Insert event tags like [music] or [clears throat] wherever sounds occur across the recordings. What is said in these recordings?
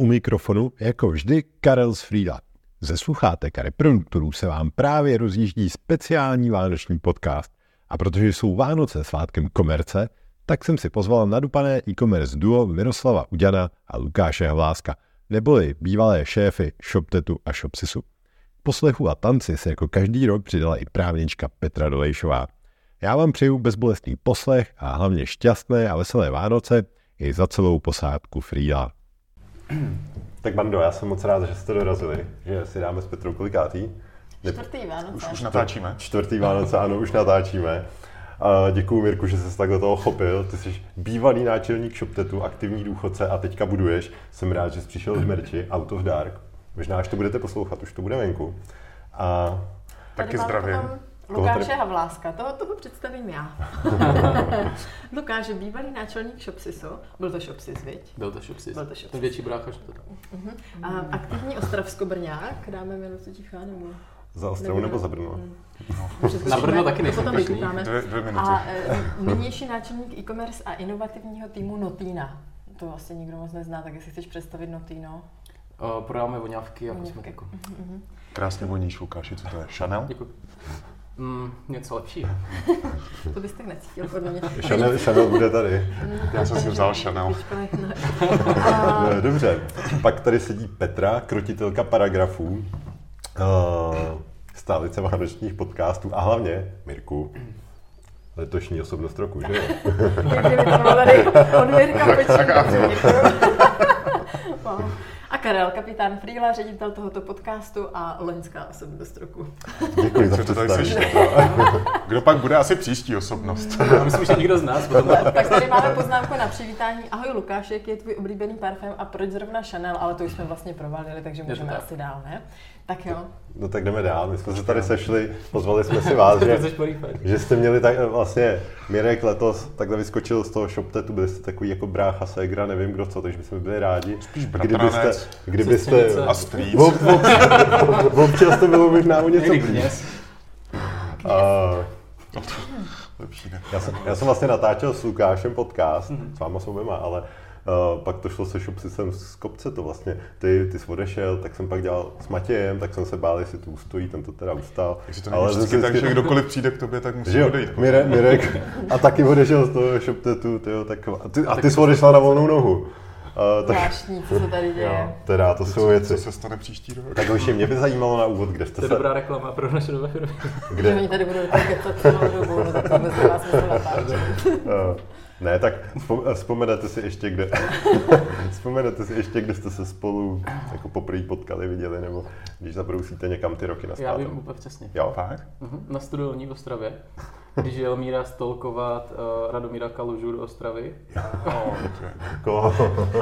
U mikrofonu, jako vždy, Karel z Frýla. Ze sluchátek a reproduktorů se vám právě rozjíždí speciální vánoční podcast. A protože jsou Vánoce svátkem komerce, tak jsem si pozval nadupané e-commerce duo Miroslava Uděna a Lukáše Hláska, neboli bývalé šéfy ShopTetu a ShopSisu. Poslechu a tanci se jako každý rok přidala i právnička Petra Dolejšová. Já vám přeju bezbolestný poslech a hlavně šťastné a veselé Vánoce i za celou posádku Frýla. [clears throat] Tak Bando, já jsem moc rád, že jste dorazili, že si dáme s Petrou kolikátý. Čtvrtý Vánoce. Už, už natáčíme. Čtvrtý Vánoce, ano, už natáčíme. A děkuju Mirku, že jsi takhle toho chopil. Ty jsi bývalý náčelník ShopTetu, aktivní důchodce a teďka buduješ. Jsem rád, že jsi přišel z merči Out of Dark. Možná, až to budete poslouchat, už to bude venku. A Taky zdravím. Lukáše Havláska, toho, toho představím já. [laughs] Lukáš je bývalý náčelník Shopsisu, byl to Shopsis, viď? Byl to Shopsis. Byl to Shopsis. Ten větší brácha. Uh-huh. A aktivní ostravsko-brňák, dáme minutu ticha nebo... za Ostravu nebo za Brno? Mm. Na Brno taky nejsem. Dvě, dvě minuty. A e, nynější náčelník e-commerce a inovativního týmu Notina. To asi nikdo moc nezná, tak jestli chceš představit Notino. Uh, prodáváme voňavky a kosmetiku. Krásně voníš, Lukáši, co to je? Chanel? Děkuji. Mm, něco lepšího. [laughs] To bys tak necítil, podle mě. [laughs] Chanel, Chanel bude tady. Já jsem si vzal Chanel. [laughs] A, Dobře, pak tady sedí Petra, krotitelka paragrafů, uh, stálice vánočních podcastů a hlavně Mirku, letošní osobnost roku, že jo? jak kdyby to tady od Mirka Pečík. A Karel, kapitán Frýla, ředitel tohoto podcastu a loňská osobnost roku. Děkuji za to tady slyšíte? [laughs] Kdo pak bude asi příští osobnost? [laughs] Já myslím, že nikdo z nás potom Tak tady máme poznámku na přivítání. Ahoj Lukáš, jaký je tvůj oblíbený parfém a proč zrovna Chanel, ale to už jsme vlastně provalili, takže můžeme asi dál, ne? Tak jo. No tak jdeme dál, my jsme se tady sešli, pozvali jsme si vás, [laughs] že, že jste měli tak, vlastně Mirek letos takhle vyskočil z toho ShopTetu, byli jste takový jako brácha, ségra, nevím kdo co, takže bychom byli rádi. Spíš kdybyste, Sestřenice. A strýc. Ob- ob- Občas to bylo možná o něco blíž. A Lepší ne. Já jsem, já jsem vlastně natáčel s Lukášem podcast, mm-hmm. s váma s oběma, ale uh, pak to šlo se šupsisem z kopce to vlastně. Ty, ty jsi odešel, tak jsem pak dělal s Matějem, tak jsem se bál, jestli tu ustojí, ten to teda ustal. Jestli to není vždycky tak, že kdokoliv přijde k tobě, tak musí že jo, odejít. Mire, Mirek a taky odešel z toho šoptetu, tyjo, tak, a ty, a ty jsi odešla na volnou nohu. Uh, tak, Zvláštní, co se tady děje. jo, teda, to jsou Co věci. se stane příští rok? Tak hoši, mě by zajímalo na úvod, kde jste To je se, dobrá reklama pro naše nové firmy. Že kde, oni tady budou tak celou dobu, no tak to natáčet. Uh, [laughs] ne, tak vzpo- vzpomenete si ještě, kde, [laughs] vzpomenete si ještě, kde jste se spolu jako poprvé potkali, viděli, nebo když zabrousíte někam ty roky na Já vím úplně přesně. Jo, Fakt? Mhm. Na studiolní v Ostravě, když jel Míra stolkovat uh, Radomíra Kalužu do Ostravy. [laughs] Oh, okay. jako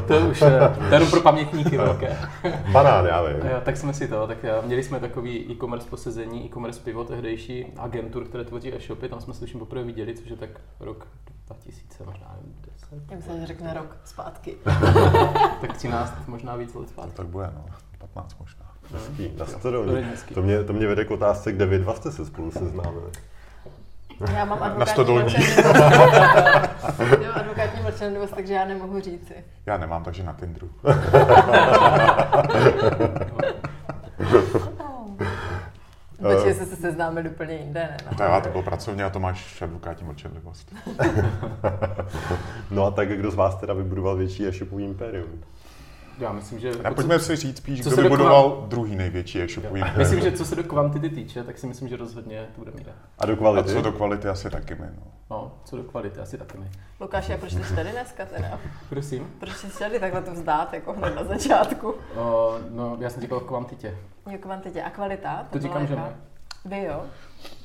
To je už, eh, to je pro pamětníky velké. [laughs] banán, já vím. Jo, tak jsme si to, tak eh, měli jsme takový e-commerce posezení, e-commerce pivo tehdejší agentur, které tvoří e-shopy, tam jsme se tuším poprvé viděli, což je tak rok 2000, možná nevím, 10, Já myslím, že řekne rok zpátky. [laughs] tak 13, možná víc let zpátky. Tak bude, no. 15 možná. Hezký, studiolní. hezký. To mě, to mě vede k otázce, kde vy dva jste se spolu seznámili. Já mám advokátní stodolní. mlčenlivost. [laughs] Advokátní mlčenlivost, takže já nemohu říci. Já nemám, takže na Tinderu. [laughs] Počkej, se se seznámili úplně jinde, ne? To já, to bylo pracovně a to máš advokátní mlčenlivost. [laughs] No a tak kdo z vás teda vybudoval větší e-shopový impérium? Já myslím, že... A pojďme si říct spíš, Co kdo se vybudoval druhý největší e-shopový Myslím, že co se do kvantity týče, tak si myslím, že rozhodně to bude Míra. A do A kvality? co do kvality asi taky my, no. No, co do kvality, asi taky ne. Lukáš, a proč ty jsi tady dneska teda? Prosím. Proč jsi tady takhle to vzdát, jako hned na začátku? O, no, já jsem říkal o kvantitě. Jo, kvantitě. A kvalita? To byla říkám, že ne. Vy jo?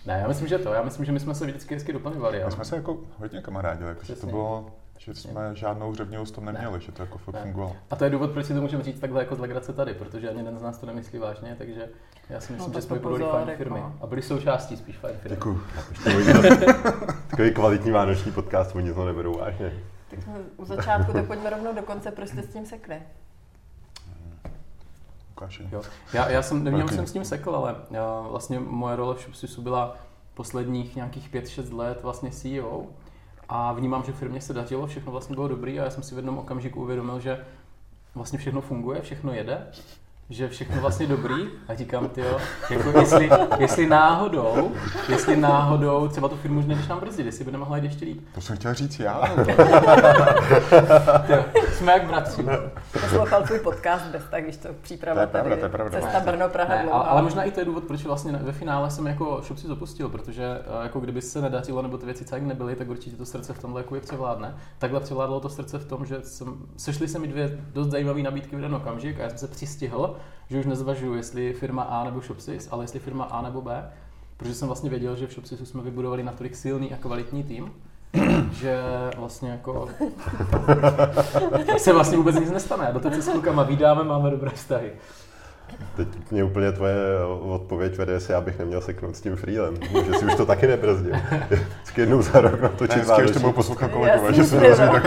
Ne, já myslím, že to. Já myslím, že my jsme se vždycky hezky doplňovali. Jo. My jsme se jako hodně kamarádili, jako, to bylo, že jsme žádnou řevnivost tam neměli, že to jako fakt Ne. fungovalo. A to je důvod, proč si to můžeme říct takhle jako z legrace tady, protože ani jeden z nás to nemyslí vážně, takže já si myslím, tak že jsme to pozor, fajn firmy. A byli součástí spíš fajn firmy. Děkuju. [laughs] Takový kvalitní vánoční podcast, oni to neberou vážně. Tak jsme u začátku, tak pojďme rovnou do konce, proč jste s tím sekli? Jo. Já, já jsem, nevím, jsem s tím sekl, ale já, vlastně moje role v Shopsisu byla posledních nějakých 5-6 let vlastně CEO a vnímám, že firmě se dařilo, všechno vlastně bylo dobrý a já jsem si v jednom okamžiku uvědomil, že vlastně všechno funguje, všechno jede, že všechno vlastně dobrý a říkám, ty jako jestli, jestli náhodou, jestli náhodou třeba tu firmu už nejdeš nám brzdit, jestli by nemohla jít ještě líp. To jsem chtěl říct já. Tyjo, [laughs] jsme jak bratři. Poslouchal tvůj podcast bez tak, když to příprava To je pravda, tady, to je pravda. Cesta Brno, Praha, Ne, ale, ale možná i to je důvod, proč vlastně ve finále jsem jako Shopsy zapustil, protože eh, jako kdyby se nedařilo nebo ty věci tak nebyly, tak určitě to srdce v tomhle jako je převládne. Takhle převládlo to srdce v tom, že jsem, sešly se mi dvě dost zajímavé nabídky v jeden okamžik a já jsem se přistihl, že už nezvažuju, jestli firma A nebo Shopsys, ale jestli firma A nebo B, protože jsem vlastně věděl, že v Shopsysu jsme vybudovali natolik silný a kvalitní tým, [clears throat] že vlastně jako [laughs] se vlastně vůbec nic nestane. Doteď se s klukama vydáme, máme dobré vztahy. Teď mě úplně tvoje odpověď vede, jestli já bych neměl seknout s tím freelem. Že si už to taky nebrzdil. Vždycky jednou za rok natočit Ne, vždycky ještě vánoční. poslouchat kolegové, si že se myslím, dozví no. tak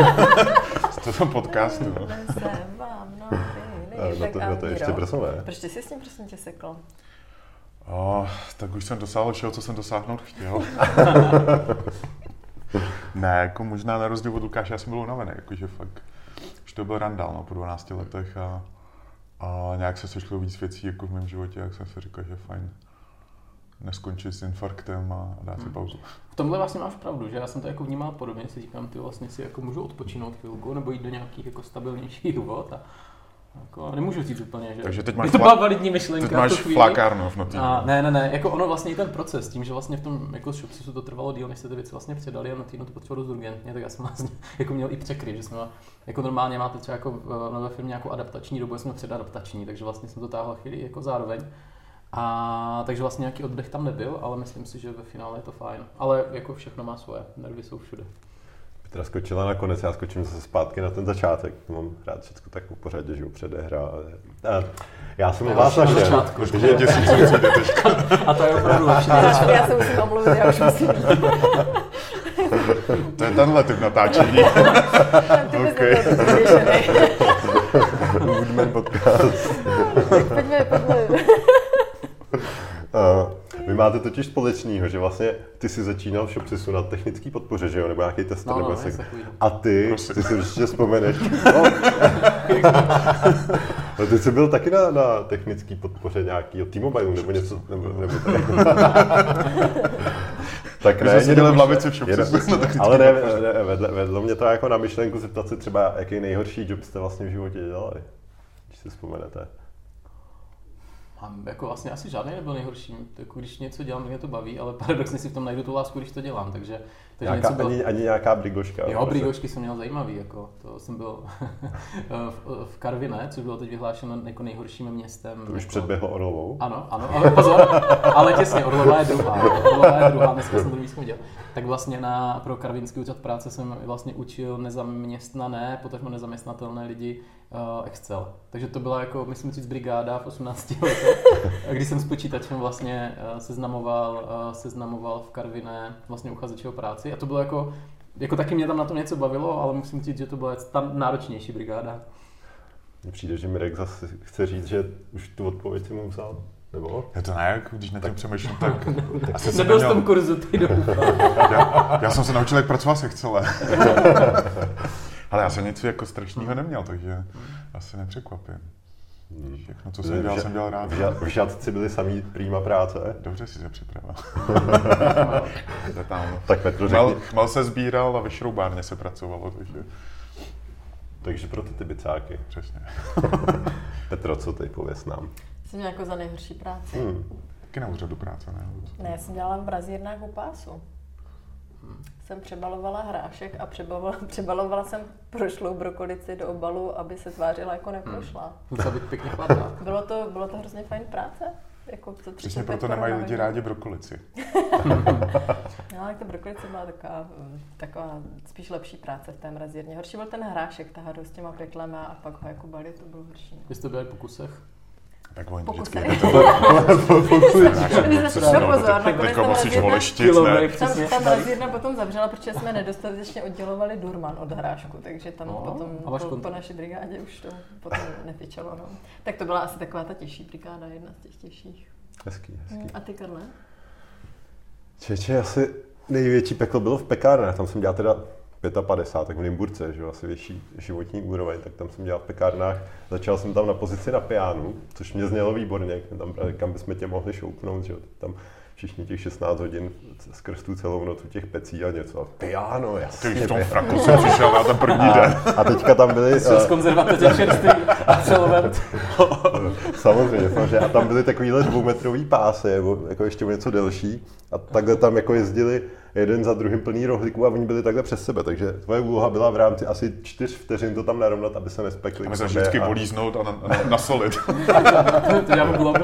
z toho podcastu. no. Nesem vám noviny, Ale Na tak to, na to ještě brzo ne. Proč ty jsi s tím prosím tě sekl? Oh, tak už jsem dosáhl všeho, co jsem dosáhnout chtěl. [laughs] ne, jako možná na rozdíl od Lukáše, já jsem byl unavený, jakože fakt, už to byl randál no, po 12 letech a, a nějak se sešlo víc věcí jako v mém životě, jak jsem si říkal, že je fajn neskončit s infarktem a dát si pauzu. V tomhle vlastně máš pravdu, že já jsem to jako vnímal podobně, si říkám, ty vlastně si jako můžu odpočinout chvilku, nebo jít do nějakých jako stabilnějších vod a jako nemůžu říct úplně, že Takže teď máš by to fla- byla validní myšlenka Teď máš v tu chvíli. flakárnu v notě. A ne, ne, ne, jako ono vlastně i ten proces, tím, že vlastně v tom jako shopsisu to trvalo díl, než se ty věci vlastně předali a na týdnu to potřebovalo dost urgentně, tak já jsem vlastně [laughs] jako měl i překryv, že jsme jako normálně máte třeba jako v nové firmě nějakou adaptační dobu, jsme předadaptační, takže vlastně jsem to táhl chvíli jako zároveň. A takže vlastně nějaký oddech tam nebyl, ale myslím si, že ve finále je to fajn. Ale jako všechno má svoje, nervy jsou všude. Petra skočila na konec, já skočím zase zpátky na ten začátek. Mám rád všechno tak po pořadě, že jo, předehra. A já jsem vás Na začátku. že, Děsím se, co jde teďka. A to je opravdu lepší. Já, já se musím omluvit, já už musím. To je tenhle typ natáčení. [laughs] [laughs] Vyřešený. Woodman podcast. [laughs] Pojďme, pojďme. Uh, vy máte totiž společného, že vlastně ty si začínal v Shopsisu na technický podpoře, že jo, nebo nějaký tester, No, no, nebo jak se... A ty, Prosím. ty si určitě vzpomeneš. No. [laughs] no, ty jsi byl taky na, na technický podpoře nějakýho T-Mobile nebo něco, nebo, nebo tady. [laughs] tak My jsme v lavici v Shopsisu jenom- na technický Ale ne, ne vedle, vedlo mě to jako na myšlenku zeptat se třeba, jaký nejhorší job jste vlastně v životě dělali, když si vzpomenete. Mám jako vlastně asi žádný nebyl nejhorší. Jako když něco dělám, tak mě to baví, ale paradoxně si v tom najdu tu lásku, když to dělám. Takže, takže Nějaká, něco bylo... ani, ani nějaká brigoška. Jo, prostě. brigošky jsem měl zajímavý, jako to jsem byl [laughs] v, v Karviné, což bylo teď vyhlášeno jako nejhorším městem. To už jako... předběhlo Orlovou. Ano, ano, ale pozor, ale těsně, Orlová je druhá. Orlová je druhá, dneska jsem to výzkum dělal. Tak vlastně na, pro Karvinský úřad práce jsem vlastně učil nezaměstnané, potažmo nezaměstnatelné lidi uh, Excel. Takže to byla jako, myslím říct, brigáda v 18 letech, [laughs] kdy jsem s počítačem vlastně uh, seznamoval, uh, seznamoval v Karviné vlastně uchazeče o práci. A to bylo jako, jako taky mě tam na to něco bavilo, ale musím říct, že to byla ta náročnější brigáda. Mně přijde, že Mirek zase chce říct, že už tu odpověď si mu vzal. Nebo? Je to [laughs] ne, když na tím přemýšlím, tak asi jsem Nebyl v tom kurzu, ty [laughs] já, já jsem se naučil, jak pracovat s Excelem. Ale já jsem nic jako strašného neměl, takže asi nepřekvapím. Všechno, co jsem dělal, jsem dělal rád. V, ža- v žadci byly samý prýma práce. Dobře si se připravil. [laughs] Tak Chmel, řekni, chmel se sbíral a ve šroubárně se pracovalo, takže takže pro ty ty bicáky. přesně. [laughs] Petro, co ty pověs nám? Jsem měla jako za nejhorší práci. Hmm. Taky na úřadu práce, ne? Ne, já jsem dělala v brazírnách u pásu. Jsem přebalovala hrášek a přebalovala, [laughs] přebalovala jsem prošlou brokolici do obalu, aby se tvářila jako neprošla. Musela být pěkně chladná. [laughs] Bylo to, bylo to hrozně fajn práce. Jako to Přesně 35 proto nemají lidi rádi brokolici. [laughs] No, ale ta brokolice byla taková, eh, taková spíš lepší práce v té mrazírně. Horší byl ten hrášek, ta s těma piklema a pak ho jako balit, to bylo horší. Vy jste byli v pokusech? Tak oni vždycky... [laughs] No pozor, nakonec musíš voleštit, ne? Tam, ta mrazírna potom zavřela, protože jsme nedostatečně oddělovali Durman od hrášku, takže tam No, potom po, naší brigádě už to potom nefičalo. No. Tak to byla asi taková ta těžší brigáda, jedna z těch těžších. Hezký, hezký. A ty, Karle? Čeče, asi největší peklo bylo v pekárnách, tam jsem dělal teda 55, tak v Nymburce, že jo, asi vyšší životní úroveň, tak tam jsem dělal v pekárnách. Začal jsem tam na pozici na pianu, což mě znělo výborně, tam, kam bychom tě mohli šoupnout, že jo. Tam všichni těch 16 hodin skrz tu celou noc u těch pecí a něco. Piano, jasně. Ty v tom fraku jsem přišel na ten první den. A teďka tam byly... Jsi z konzervatoře [laughs] čerstvý absolvent. [laughs] samozřejmě, samozřejmě. A tam byly takovýhle dvoumetrový pásy, nebo jako ještě o něco delší. A takhle tam jako jezdili jeden za druhým plný rohlíků a oni byli takhle přes sebe. Takže tvoje úloha byla v rámci asi čtyř vteřin to tam narovnat, aby se nespekli. A my se vždycky a... políznout a na, na, nasolit. [laughs] to já bylo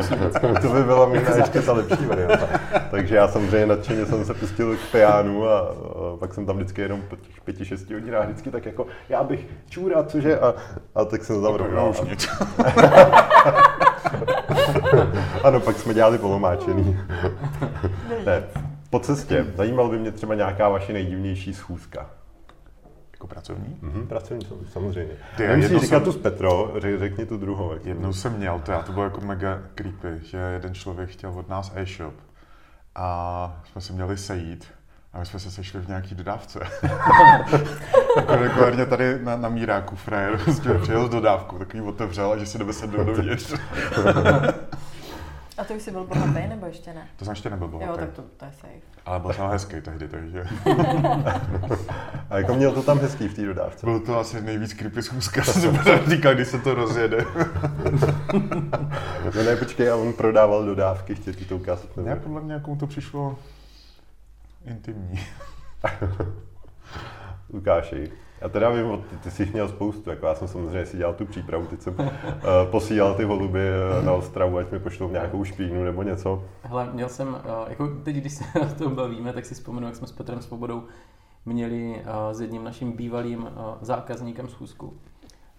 To by byla možná ještě ta lepší varianta. Takže já samozřejmě nadšeně jsem se pustil k pianu a, a pak jsem tam vždycky jenom po těch pěti, šesti hodinách vždycky tak jako já bych čůra, cože? A, a tak jsem tam rovnal. už nic. [laughs] ano, pak jsme dělali polomáčený. ne, po cestě, zajímal by mě třeba nějaká vaše nejdivnější schůzka. Jako pracovní? Mhm, pracovní, samozřejmě. Ty, Nemusíš říkat jsem- tu s Petro, řek, řekni tu druhou. Jak Jednou jsem měl, to, já, to bylo jako mega creepy, že jeden člověk chtěl od nás e-shop a jsme se měli sejít a my jsme se sešli v nějaký dodávce. [laughs] jako regulárně tady na, na míráku frajer [laughs] prostě přijel s dodávkou, takový otevřel a že si sednout dovnitř. [laughs] A to už jsi byl bohatý, nebo ještě ne? To jsem ještě nebyl Jo, bohatý, tak to, to je safe. ale byl jsem hezký tehdy, takže A jako měl to tam hezký v té dodávce. byl to asi nejvíc creepy schůzka, co se bude říkat, když se to rozjede. No ne, počkej, a on prodával dodávky, chtěl ti to ukázat. nebo Ne, podle mě jako mu to přišlo intimní. Lukáši, já teda vím, ty, ty jsi jich měl spoustu, jako já jsem samozřejmě si dělal tu přípravu, teď jsem uh, [laughs] posílal ty holuby eh, na Ostravu, ať mi pošlou nějakou špínu nebo něco. Hele, měl jsem, eh, jako teď, když se [laughs] o tom bavíme, tak si vzpomenu, jak jsme s Petrem Svobodou měli eh, s jedním naším bývalým eh, zákazníkem schůzku,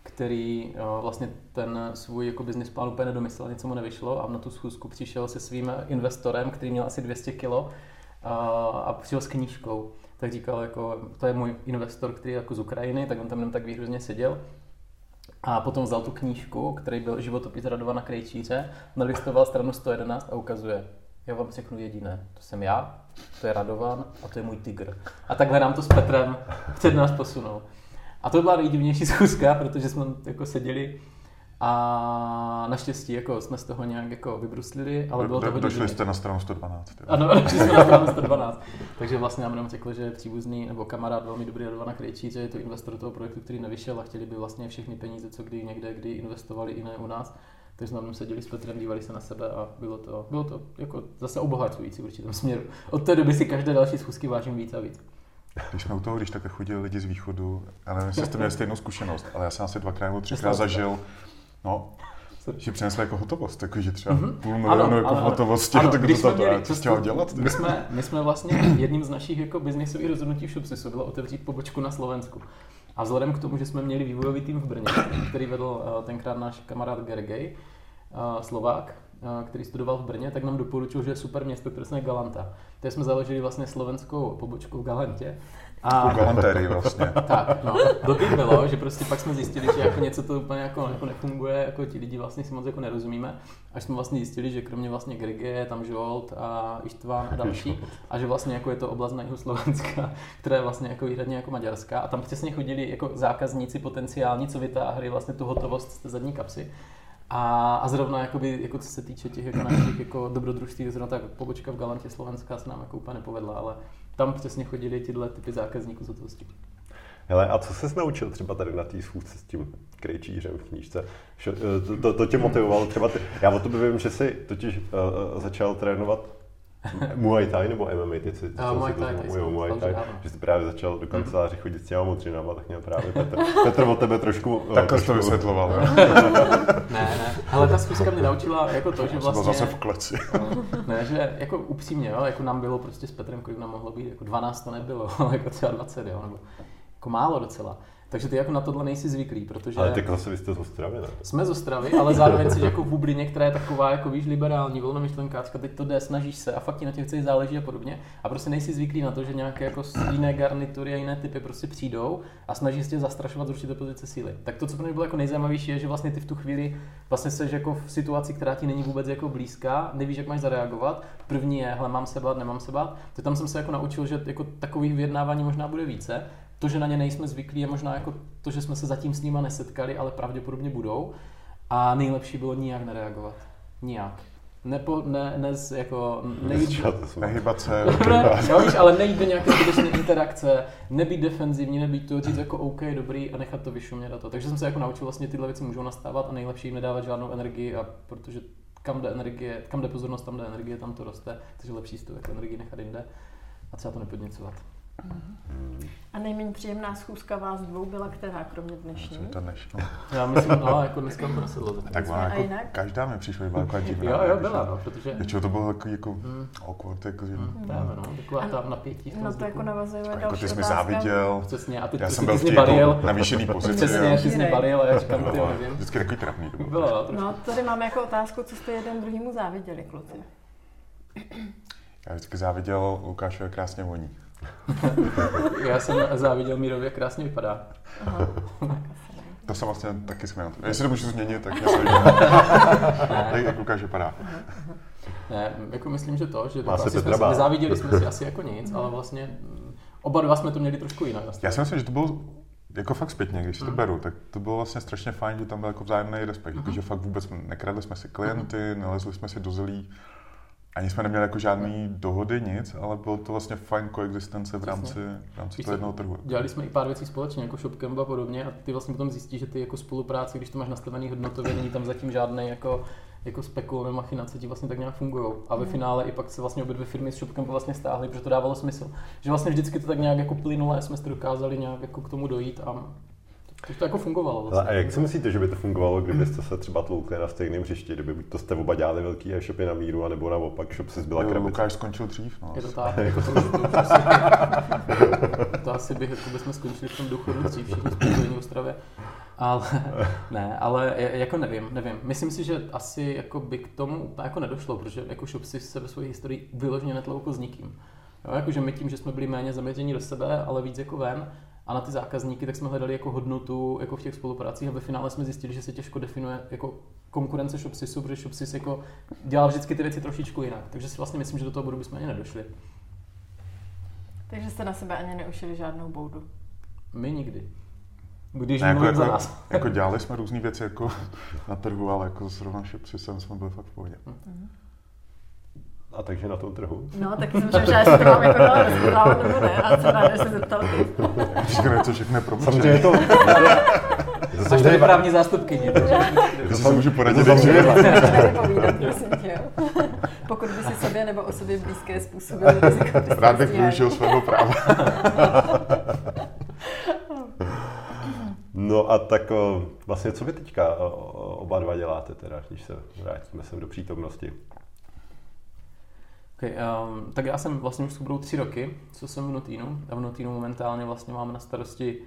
který eh, vlastně ten svůj jako business plán úplně nedomyslel, něco mu nevyšlo a na tu schůzku přišel se svým investorem, který měl asi 200 kilo a přišel s knížkou. Tak říkal, jako, to je můj investor, který je jako z Ukrajiny, tak on tam jenom tak výhrozně seděl. A potom vzal tu knížku, který byl životopis Radovana Krejčíře, nalistoval stranu 111 a ukazuje, já vám řeknu jediné, to jsem já, to je Radovan a to je můj tygr. A takhle nám to s Petrem před nás posunul. A to byla nejdivnější [laughs] schůzka, protože jsme jako seděli a naštěstí jako jsme z toho nějak jako vybruslili, ale bylo to Do, hodně [laughs] došli jste na stranu 112. jo. Ano, došli jsme na stranu 112. Takže vlastně nám jenom řekl, že příbuzný nebo kamarád velmi dobrý Radovana Krejčíře, je to investor toho projektu, který nevyšel a chtěli by vlastně všechny peníze, co kdy někde, kdy investovali i ne u nás. Takže jsme tam seděli s Petrem, dívali se na sebe a bylo to, bylo to jako zase obohacující v určitém směru. Od té doby si každé další schůzky vážím víc a víc. Když jsme u toho, když takhle chodili lidi z východu, já nevím, jestli jste měli stejnou zkušenost, ale já jsem asi dvakrát nebo třikrát zažil, no, že přinesli jako hotovost, jako že třeba Mhm. půl milionu jako v hotovosti, Ano, tak to, jsme to, měli- chtěl dělat. My jsme, my jsme vlastně [clears throat] jedním z našich jako biznisových rozhodnutí v Shopsisu bylo otevřít pobočku na Slovensku. A vzhledem k tomu, že jsme měli vývojový tým v Brně, který vedl eh, tenkrát náš kamarád Gergej, eh, Slovák, eh, který studoval v Brně, tak nám doporučil, že je super město, které se Galanta. Takže jsme založili vlastně slovenskou pobočku v Galantě. A Po galantérii vlastně. [laughs] tak, no. Blbý bylo, že prostě pak jsme zjistili, že jako něco to úplně jako, jako nefunguje, jako ti lidi vlastně si moc jako nerozumíme, až jsme vlastně zjistili, že kromě vlastně Grige je tam Žolt a Ištván a další, a že vlastně jako je to oblast na jihu Slovenska, [laughs] která je vlastně jako výhradně jako maďarská a tam přesně chodili jako zákazníci potenciální, co vytáhli vlastně tu hotovost z té zadní kapsy. A, a zrovna jakoby, jako co se týče těch jako našich jako dobrodružství, zrovna ta pobočka v Galantě Slovenská se nám jako úplně nepovedla, ale tam přesně chodili tyhle typy zákazníků z hotovosti. Hele, a co jsi naučil třeba tady na té schůzce s tím krejčířem v knížce? Šo- eh, To, to, to tě motivovalo třeba ty. Já o tobě vím, že jsi totiž uh, začal trénovat [laughs] Muay Thai nebo MMA, ty si, A, Muay Thai, tady jo, Muay Thai, že jsi právě začal do kanceláře chodit s těma modřinama, tak měl právě Petr. [laughs] Petr od tebe trošku... eh, Takhle jsi to trošku- vysvětloval, jo. [laughs] Ne, ne, ale ta zkuska mě naučila jako to, že byl vlastně, zase v kleci. ne, že jako upřímně, jo, jako nám bylo prostě s Petrem, kolik nám mohlo být, jako 12 to nebylo, ale jako třeba 20, jo, nebo jako málo docela. Takže ty jako na tohle nejsi zvyklý, protože... Ale tak zase vy jste z Ostravy, ne? Jsme z Ostravy, ale zároveň jsi jako v bublině, která je taková, jako víš, liberální, volnomyšlenkářka, teď to jde, snažíš se a fakt ti na těch věcech záleží a podobně. A prostě nejsi zvyklý na to, že nějaké jako jiné garnitury a jiné typy prostě přijdou a snaží se tě zastrašovat z určité pozice síly. Tak to, co pro mě bylo jako nejzajímavější, je, že vlastně ty v tu chvíli vlastně seš jako v situaci, která ti není vůbec jako blízká, nevíš, jak máš zareagovat. První je, hele, mám se bát, nemám se bát. To tam jsem se jako naučil, že jako takových vyjednávání možná bude více. To, že na ně nejsme zvyklí, je možná jako to, že jsme se zatím s nima nesetkali, ale pravděpodobně budou. A nejlepší bylo nijak nereagovat. Nijak. Nepo, ne, ne, jako, nejít, Nehybat se. jo, víš, ale nejít do nějaké zbytečné interakce, nebýt defenzivní, nebýt to, říct jako OK, dobrý a nechat to vyšumět a to. Takže jsem se jako naučil vlastně tyhle věci můžou nastávat a nejlepší jim nedávat žádnou energii a protože kam jde energie, kam jde pozornost, tam jde energie, tam to roste, takže lepší si tu jako energii nechat jinde a třeba to nepodněcovat. A nejméně příjemná schůzka vás dvou byla která, kromě dnešní? To dnešní. Já myslím, no, jako dneska to nesedlo. Tak ona A jako jinak? každá mi přišla byla taková [laughs] divná. Jo, jo, když- byla, no, protože Většinou to bylo jako, jako awkward, jako, že, Hm, právě, no, taková ta napětí v tom No to jako navazuje a jako další ty jsi mi záviděl. Přesně, a ty, Já jsem byl jsi v balil. jako navýšený pozici. Přesně, jo. jsi mě balil a já říkám, ty nevím. Vždycky takový trapný to bylo. No, trošku. No, tady máme jako otázku, co jste jeden druhýmu záviděli, kluci. Já vždycky záviděl Lukášové krásně voní. [laughs] Já jsem záviděl Mírově, jak krásně vypadá. Aha. [laughs] To jsem vlastně taky směl. Jestli to můžu změnit, tak mě se [laughs] Tak jak Lukáš vypadá. Ne, jako myslím, že to, že Má asi Petra jsme, bát. nezáviděli jsme si asi jako nic, ale vlastně mm, oba dva jsme to měli trošku jinak. Já si myslím, že to bylo jako fakt zpětně, když si to Mm. beru, tak to bylo vlastně strašně fajn, že tam byl jako vzájemný respekt, Mhm. mm-hmm. že fakt vůbec nekradli jsme si klienty, nelezli jsme si do zelí, ani jsme neměli jako žádný dohody, nic, ale bylo to vlastně fajn koexistence v rámci, v rámci toho jednoho trhu. Dělali jsme i pár věcí společně, jako Shopcamp a podobně, a ty vlastně potom zjistíš, že ty jako spolupráce, když to máš nastavený hodnotově, není tam zatím žádný jako jako spekul nebo machinace ti vlastně tak nějak fungují. A ve finále i pak se vlastně obě dvě firmy s Shopcampu vlastně stáhly, protože to dávalo smysl. Že vlastně vždycky to tak nějak jako plynule jsme si dokázali nějak jako k tomu dojít a to, to jako fungovalo. Ale Vlastně. a jak si myslíte, že by to fungovalo, kdybyste se třeba tloukli na stejném hřišti, kdyby buď to jste oba dělali velký e-shopy na míru, anebo naopak shop si zbyla Jo, krabice? Lukáš skončil dřív, no. Je to tak, [laughs] jako to, už, to, už asi, to asi bych, jako bychom skončili v tom duchu dřív všichni spokojení v Ostravě. Ale, ne, ale jako nevím, nevím. Myslím si, že asi jako by k tomu úplně jako nedošlo, protože jako Shopsy se ve své historii vyloženě netloukl s nikým. Jo, jakože my tím, že jsme byli méně zaměření do sebe, ale víc jako ven, a na ty zákazníky, tak jsme hledali jako hodnotu jako v těch spolupracích a ve finále jsme zjistili, že se těžko definuje jako konkurence Shopsisu, protože Shopsys jako dělal vždycky ty věci trošičku jinak. Takže si vlastně myslím, že do toho bodu bychom ani nedošli. Takže jste na sebe ani neušili žádnou boudu. My nikdy. Když Ne, jako, mluvím za jako, nás. jako, dělali jsme různé věci jako na trhu, ale jako zrovna šepřisem jsme byli fakt v pohodě. A takže na tom trhu? No, taky jsem přemýšlela, jestli to mám jako dále rozpoznávat nebo ne. A jsem ráda, že se zeptal ty. Říkám, to všechno je Samozřejmě je to... [laughs] samozřejmě tady právní zástupkyně. To si můžu poradit, to. Pokud by si sobě nebo osobě blízké způsobily [laughs] riziko Rád bych využil svého práva. No a tak o, vlastně co vy teďka o, o, oba dva děláte teda, když se vrátíme sem do přítomnosti? Okay, um, tak já jsem vlastně už budou tři roky, co jsem v Notinu. A v Notinu momentálně vlastně mám na starosti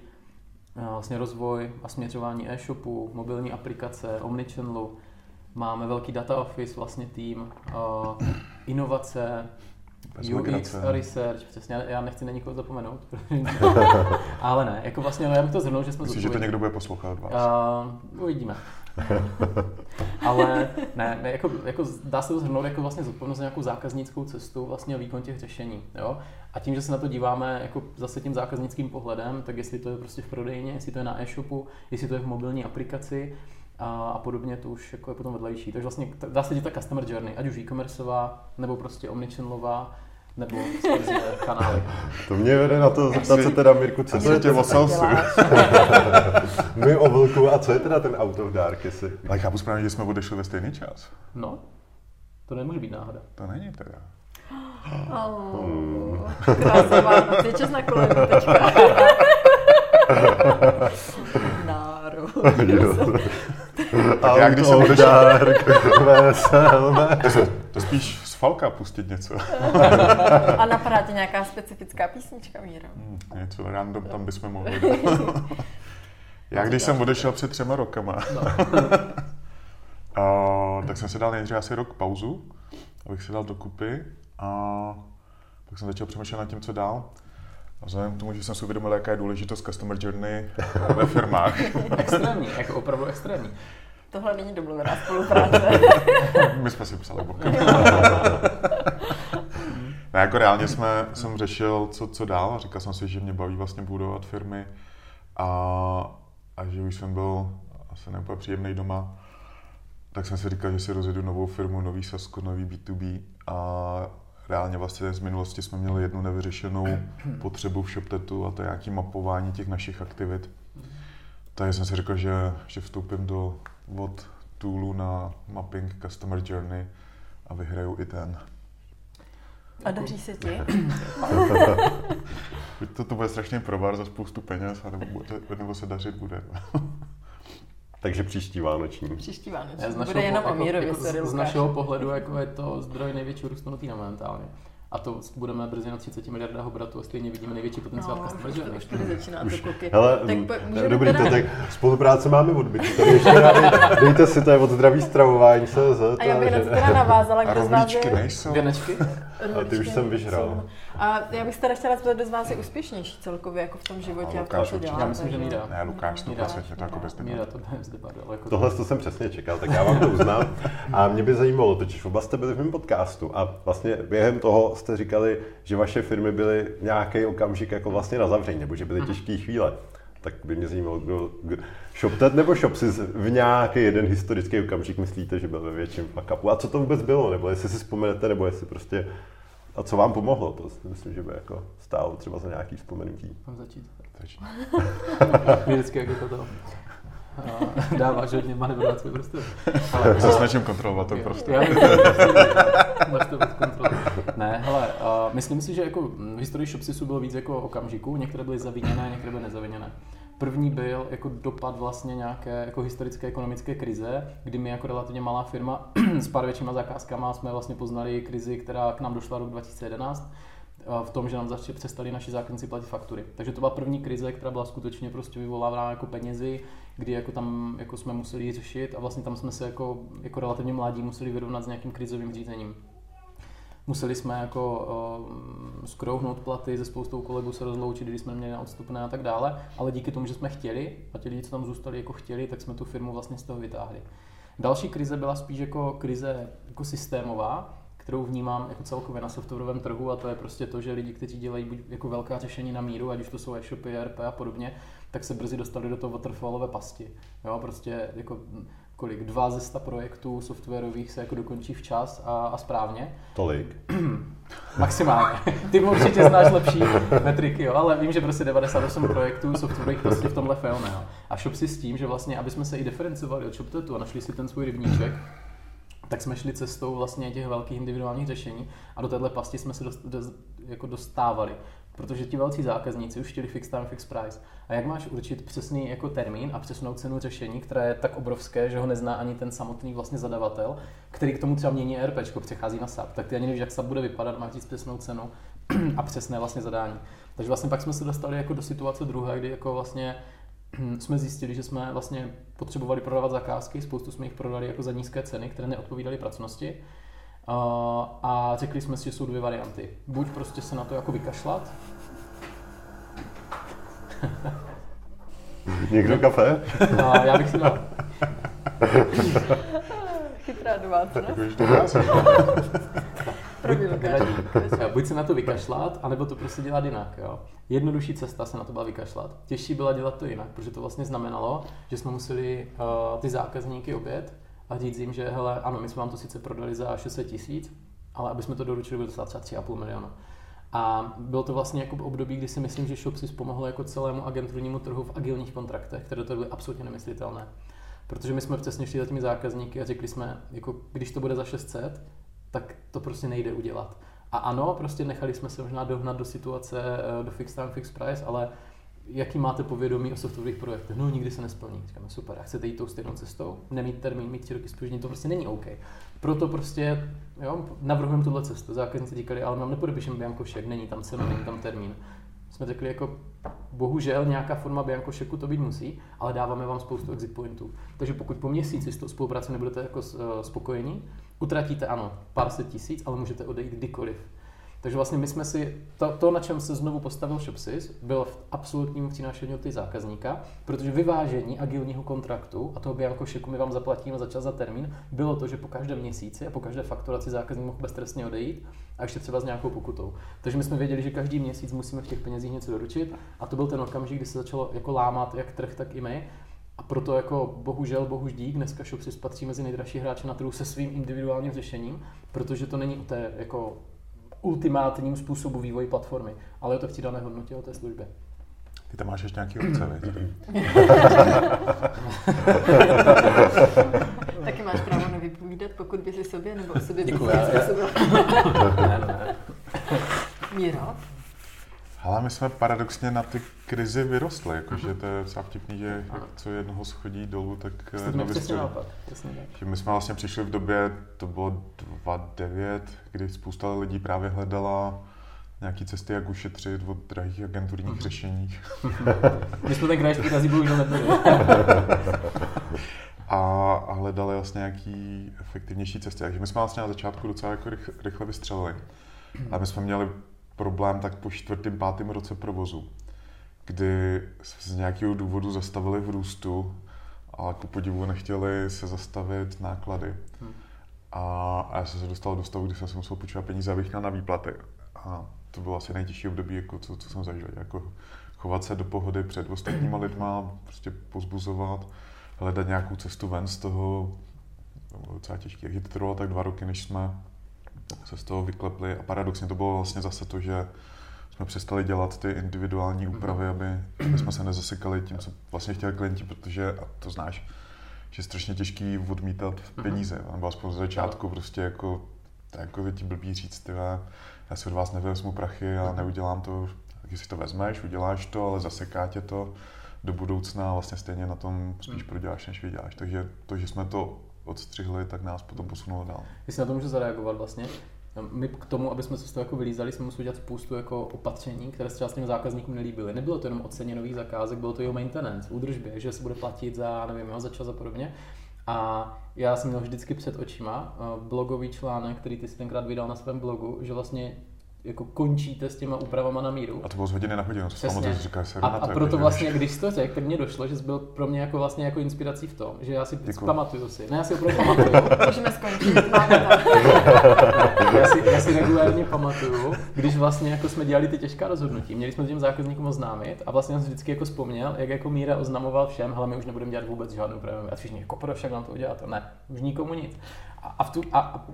uh, vlastně rozvoj a směřování e-shopu, mobilní aplikace, omnichannelu. Máme velký data office, vlastně tým, uh, inovace, Bez UX a research, přesně, já nechci na nikoho zapomenout, [laughs] ale ne, jako vlastně, no, já bych to zhrnul, že jsme Myslím, že to někdo bude poslouchat vás. Uh, uvidíme. [laughs] Ale ne, ne jako, jako dá se to zhrnout jako vlastně zodpovědnost nějakou zákaznickou cestu vlastně a výkon těch řešení. Jo? A tím, že se na to díváme jako zase tím zákaznickým pohledem, tak jestli to je prostě v prodejně, jestli to je na e-shopu, jestli to je v mobilní aplikaci a, a podobně, to už jako je potom vedlejší. Takže vlastně dá se říct ta customer journey, ať už e-commerceová, nebo prostě omnichannelová, nebo skrze kanály. To mě vede na to zeptat se teda, Mirku, co to je tě o salsu. [laughs] My o vlku a co je teda ten out of dark, jestli... Ale chápu správně, že jsme odešli ve stejný čas. No, to nemůže být náhoda. To není teda. Oh, je čas na kolenu teďka. [laughs] Národ. [laughs] já když jsem odešel- dark, veselé. To spíš Falka pustit něco. [laughs] A napadá tě nějaká specifická písnička, Míro? Hmm, něco random tam bychom mohli [laughs] dát. Já když jsem odešel před třema rokama, [laughs] a, tak jsem si dal nejdřív asi rok pauzu, abych si dal dokupy a pak jsem začal přemýšlet nad tím, co dál. A vzhledem k tomu, že jsem si uvědomil, jaká je důležitost customer journey ve firmách, Extrémní, jako opravdu extrémní. Tohle není domluvená spolupráce. [laughs] my jsme si psali bokem. [laughs] Ne, jako reálně jsme, jsem řešil, co, co dál a říkal jsem si, že mě baví vlastně budovat firmy a, a že už jsem byl asi neúplně příjemný doma, tak jsem si říkal, že si rozjedu novou firmu, nový Sasko, nový B2B a reálně vlastně z minulosti jsme měli jednu nevyřešenou [clears throat] potřebu v ShopTetu a to je nějaký mapování těch našich aktivit. Takže jsem si řekl, že, že vstoupím do od toolu na mapping Customer Journey a vyhraju i ten. A daří se ti? Buď [laughs] to, to bude strašný provar za spoustu peněz, nebo, nebo se dařit bude. [laughs] Takže příští vánoční. Příští vánoční. Z Bude našeho, jenom po- o jako, sorry, z, z našeho pohledu jako je to zdroj největšího růstu na momentálně. A to budeme brzy na 30 miliardách obratu a stejně vidíme největší potenciál v No, customer už, to, journey. už tady začíná to kluky. Hele, tak po, můžeme dobrý, teda... to tak spolupráce máme odbyt. Tady ještě dej- dejte si to je od zdraví stravování CZ. A já bych na to teda navázala, kdo z vás je... nejsou. Věnečky? A ty už jsem vyžral. A já bych se teda chtěla zeptat, kdo z vás je úspěšnější celkově jako v tom životě A a v tom, Lukáš co určitě. děláte. Já myslím, že Míra. Ne, Lukáš, to prostě, to jako bez debat. Míra, to pardon, ale jako Tohle to jsem přesně čekal, tak já vám to uznám. A mě by zajímalo, totiž oba jste byli v mém podcastu a vlastně během toho jste říkali, že vaše firmy byly nějaký okamžik jako vlastně na zavření, nebo že byly těžké chvíle. Tak by mě zajímalo, kdo, kdo ShopTet nebo ShopSys v nějaký jeden historický okamžik myslíte, že byl ve větším fuck? A co to vůbec bylo? Nebo jestli si vzpomenete, nebo jestli prostě a co vám pomohlo? To si myslím, že by jako stálo třeba za nějaký vzpomenutí. Mám začít. Začni. [laughs] Vždycky jako to a dáváš hodně manevrovací prostor. Já se snažím kontrolovat to prostě. Já máš to pod kontrolou. Ne, hele, uh, myslím si, že jako v historii Shopsisu bylo víc jako okamžiků, některé byly zaviněné, některé byly nezaviněné. První byl jako dopad vlastně nějaké jako historické ekonomické krize, kdy my jako relativně malá firma [clears throat] s pár většíma zakázkama jsme vlastně poznali krizi, která k nám došla rok 2011 a v tom, že nám začali přestali naši zákazníci platit faktury. Takže to byla první krize, která byla skutečně prostě vyvolávána jako penězi, kdy jako tam jako jsme museli řešit a vlastně tam jsme se jako, jako relativně mladí museli vyrovnat s nějakým krizovým řízením. Museli jsme jako uh, skrouhnout platy, se spoustou kolegů se rozloučit, když jsme neměli na odstupné a tak dále, ale díky tomu, že jsme chtěli a ti lidi, co tam zůstali jako chtěli, tak jsme tu firmu vlastně z toho vytáhli. Další krize byla spíš jako krize jako systémová, kterou vnímám jako celkově na softwarovém trhu a to je prostě to, že lidi, kteří dělají buď jako velká řešení na míru, ať už to jsou e-shopy, ERP a podobně, tak se brzy dostali do toho waterfallové pasti. Jo, prostě jako kolik, dva ze sta projektů softwarových se jako dokončí včas a, a správně. Tolik. [clears throat] Maximálně. Ty určitě znáš lepší metriky, jo, ale vím, že prostě 98 projektů softwarových prostě v tomhle failne. Jo. A shop si s tím, že vlastně, aby jsme se i diferencovali od ShopTetu a našli si ten svůj rybníček, tak jsme šli cestou vlastně těch velkých individuálních řešení a do téhle pasti jsme se dost, dost, jako dostávali. Protože ti velcí zákazníci už chtěli fixed time, fixed price. A jak máš určit přesný jako termín a přesnou cenu řešení, které je tak obrovské, že ho nezná ani ten samotný vlastně zadavatel, který k tomu třeba mění ERP, přechází na SAP, tak ty ani nevíš, jak SAP bude vypadat, máš říct přesnou cenu [clears throat] a přesné vlastně zadání. Takže vlastně pak jsme se dostali jako do situace druhé, kdy jako vlastně [clears throat] jsme zjistili, že jsme vlastně potřebovali prodávat zakázky, spoustu jsme jich prodali jako za nízké ceny, které neodpovídaly pracnosti. A řekli jsme si, že jsou dvě varianty. Buď prostě se na to jako vykašlat, [laughs] Někdo kafe? a já bych si dal. [laughs] Chytrá domácnost. [laughs] Buď se na to vykašlat, anebo to prostě dělat jinak. Jo. Jednodušší cesta se na to byla vykašlat. Těžší byla dělat to jinak, protože to vlastně znamenalo, že jsme museli uh, ty zákazníky obět a říct jim, že hele, ano, my jsme vám to sice prodali za 600 tisíc, ale aby jsme to doručili, bude to třeba 3,5 milionu. A bylo to vlastně jako období, kdy si myslím, že Shopsys pomohl jako celému agenturnímu trhu v agilních kontraktech, které to byly absolutně nemyslitelné. Protože my jsme přesně šli za těmi zákazníky a řekli jsme, jako když to bude za 600, tak to prostě nejde udělat. A ano, prostě nechali jsme se možná dohnat do situace, eh, do fixed time, fixed price, ale jaký máte povědomí o softwarových projektech? No, nikdy se nesplní. Říkáme, super, a chcete jít tou stejnou cestou? Nemít termín, mít tři roky spoždění, to prostě není OK. Proto prostě jo, navrhujeme tuhle cestu. Zákazníci říkali, ale nám nepodepíšeme biankošek, není tam cena, není tam termín. Jsme řekli, jako bohužel nějaká forma biankošeku to být musí, ale dáváme vám spoustu exit pointů. Takže pokud po měsíci s tou spolupráci nebudete jako eh, spokojení, utratíte ano pár set tisíc, ale můžete odejít kdykoliv. Takže vlastně my jsme si, to, to na čem se znovu postavil Shopsys, bylo v absolutním přinášení ty zákazníka, protože vyvážení agilního kontraktu a toho bianko šeku my vám zaplatíme za čas za termín, bylo to, že po každém měsíci a po každé fakturaci zákazník mohl beztrestně odejít a ještě třeba s nějakou pokutou. Takže my jsme věděli, že každý měsíc musíme v těch penězích něco doručit a to byl ten okamžik, kdy se začalo jako lámat jak trh, tak i my. A proto jako bohužel, bohuž dík, dneska Shopsys patří mezi nejdražší hráče na trhu se svým individuálním řešením, protože to není o té jako ultimátním způsobu vývoji platformy, ale je to v přidané hodnotě o té službě. Ty tam máš ještě nějaký obce? [laughs] Taky máš právo nevypovídat, pokud by si sobě nebo o sobě Děkuji, ne. [laughs] Míro? Ale my jsme paradoxně na ty krizi vyrostli, jakože to je docela vtipný, že jak co jednoho schodí dolů, tak tak. Že my jsme vlastně přišli v době, to bylo 2009, kdy spousta lidí právě hledala nějaký cesty, jak ušetřit od drahých agenturních řešení. My jsme ten krajský razí bohužel nebyli. A, a hledali vlastně nějaký efektivnější cesty. Takže my jsme vlastně na začátku docela jako rychle, rychle vystřelili. A my jsme měli problém tak po čtvrtém, pátém roce provozu, kdy z nějakého důvodu zastavili v růstu, ale ku podivu nechtěli se zastavit náklady. Hmm. A, a já jsem se dostal do stavu, kdy jsem si musel počítat peníze, abych měl na výplaty. A to bylo asi nejtěžší období, jako co, co jsem zažil. Jako chovat se do pohody před ostatníma lidma, prostě pozbuzovat, hledat nějakou cestu ven z toho. To bylo docela těžké. Takže to trvalo tak dva roky, než jsme se z toho vyklepli. A paradoxně to bylo vlastně zase to, že jsme přestali dělat ty individuální úpravy, aby, aby jsme se nezasekali tím, co vlastně chtěli klienti, protože, a to znáš, že je strašně těžký odmítat peníze, nebo aspoň z začátku prostě jako, je jako je ti blbý říct, ty vole, já si od vás nevezmu prachy a neudělám to, takže si to vezmeš, uděláš to, ale zaseká tě to do budoucna a vlastně stejně na tom spíš proděláš, než vyděláš. Takže to, že jsme to odstřihli, tak nás potom posunulo dál. Jestli na to můžu zareagovat vlastně. My k tomu, aby jsme se z toho jako vylízali, jsme museli dělat spoustu jako opatření, které se těm zákazníkům nelíbily. Nebylo to jenom oceně nových zakázek, bylo to jeho maintenance, údržbě, že se bude platit za, nevím, za čas a podobně. A já jsem měl vždycky před očima eh, blogový článek, který ty si tenkrát vydal na svém blogu, že vlastně jako končíte s těma úpravama na míru. A to bylo z hodiny na hodinu, co Přesně. říkáš se A, a proto že- vlastně, když to řekl, tak mně došlo, že jsi byl pro mě jako vlastně jako inspirací v tom, že já si Děkuju. pamatuju si, ne, já si opravdu [laughs] pamatuju, Můžeme skončit, máme to. já si, já si regulárně pamatuju, když vlastně jako jsme dělali ty těžká rozhodnutí, měli jsme těm zákazníkům oznámit a vlastně jsem si vždycky jako vzpomněl, jak jako Míra oznamoval všem, hele, my už nebudeme dělat vůbec žádnou prémium. A všichni, jako proč však nám to udělat? Ne, už nikomu nic. A, a, v tu, a, a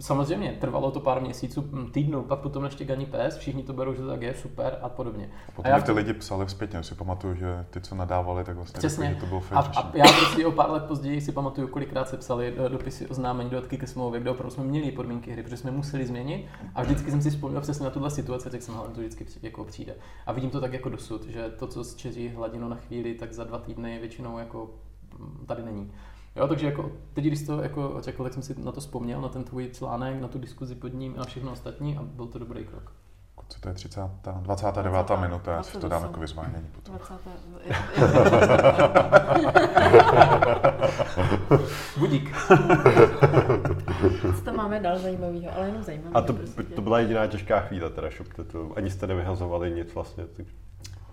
Samozřejmě, trvalo to pár měsíců, hm, týdnů, pak potom ještě Gani Pes, všichni to berou, že to tak je, super a podobně. Potom a mi ty lidi psali zpětně, si pamatuju, že ty, co nadávali, tak vlastně Přesně. řekli, že to bylo A, fake a řešení. já prostě o pár let později si pamatuju, kolikrát se psali eh, dopisy oznámení, dodatky ke smlouvě, kde opravdu jsme měli podmínky hry, protože jsme museli změnit. A vždycky jsem si vzpomněl přesně na tuhle situaci, tak jsem hele, to vždycky jako přijde. A vidím to tak jako dosud, že to, co zčeří hladinu na chvíli, tak za dva týdny většinou jako mm, tady není. Jo, takže jako, teď, když jsi to jako řekl, tak jsem si na to vzpomněl, na ten tvůj článek, na tu diskuzi pod ním a na všechno ostatní a byl to dobrý krok. Co to je 30. 29. minuta, já si to dám 28. jako vyzvánění potom. 20. [laughs] Budík. Co tam máme dál zajímavého, ale jenom zajímavé. A to, prostě. to byla jediná těžká chvíle, teda šup, to, ani jste nevyhazovali nic vlastně. Tak...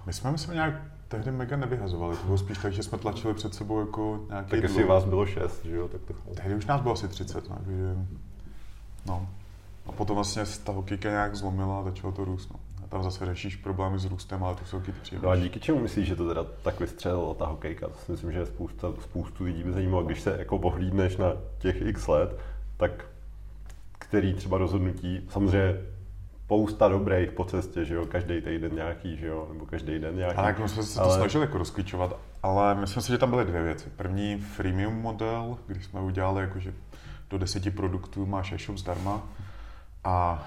My jsme, myslím, nějak tehdy mega nevyhazovali, to bylo spíš tak, že jsme tlačili před sebou jako nějaký Tak jestli vás bylo šest, že jo, tak to... Tehdy už nás bylo asi 30, no, takže, no. A potom vlastně ta hokejka nějak zlomila a začalo to růst, no. A tam zase řešíš problémy s růstem, ale to jsou ty No a příjemné. díky čemu myslíš, že to teda tak vystřelilo ta hokejka? To si myslím, že spousta, spoustu lidí by zajímalo, když se jako pohlídneš na těch x let, tak který třeba rozhodnutí, samozřejmě spousta dobrých po cestě, že jo, každý týden nějaký, že jo, nebo každý den nějaký. Ale jako jsme se to Ale- snažili jako rozklíčovat, ale myslím si, že tam byly dvě věci. První freemium model, když jsme udělali jako, že do deseti produktů máš e-shop zdarma. A,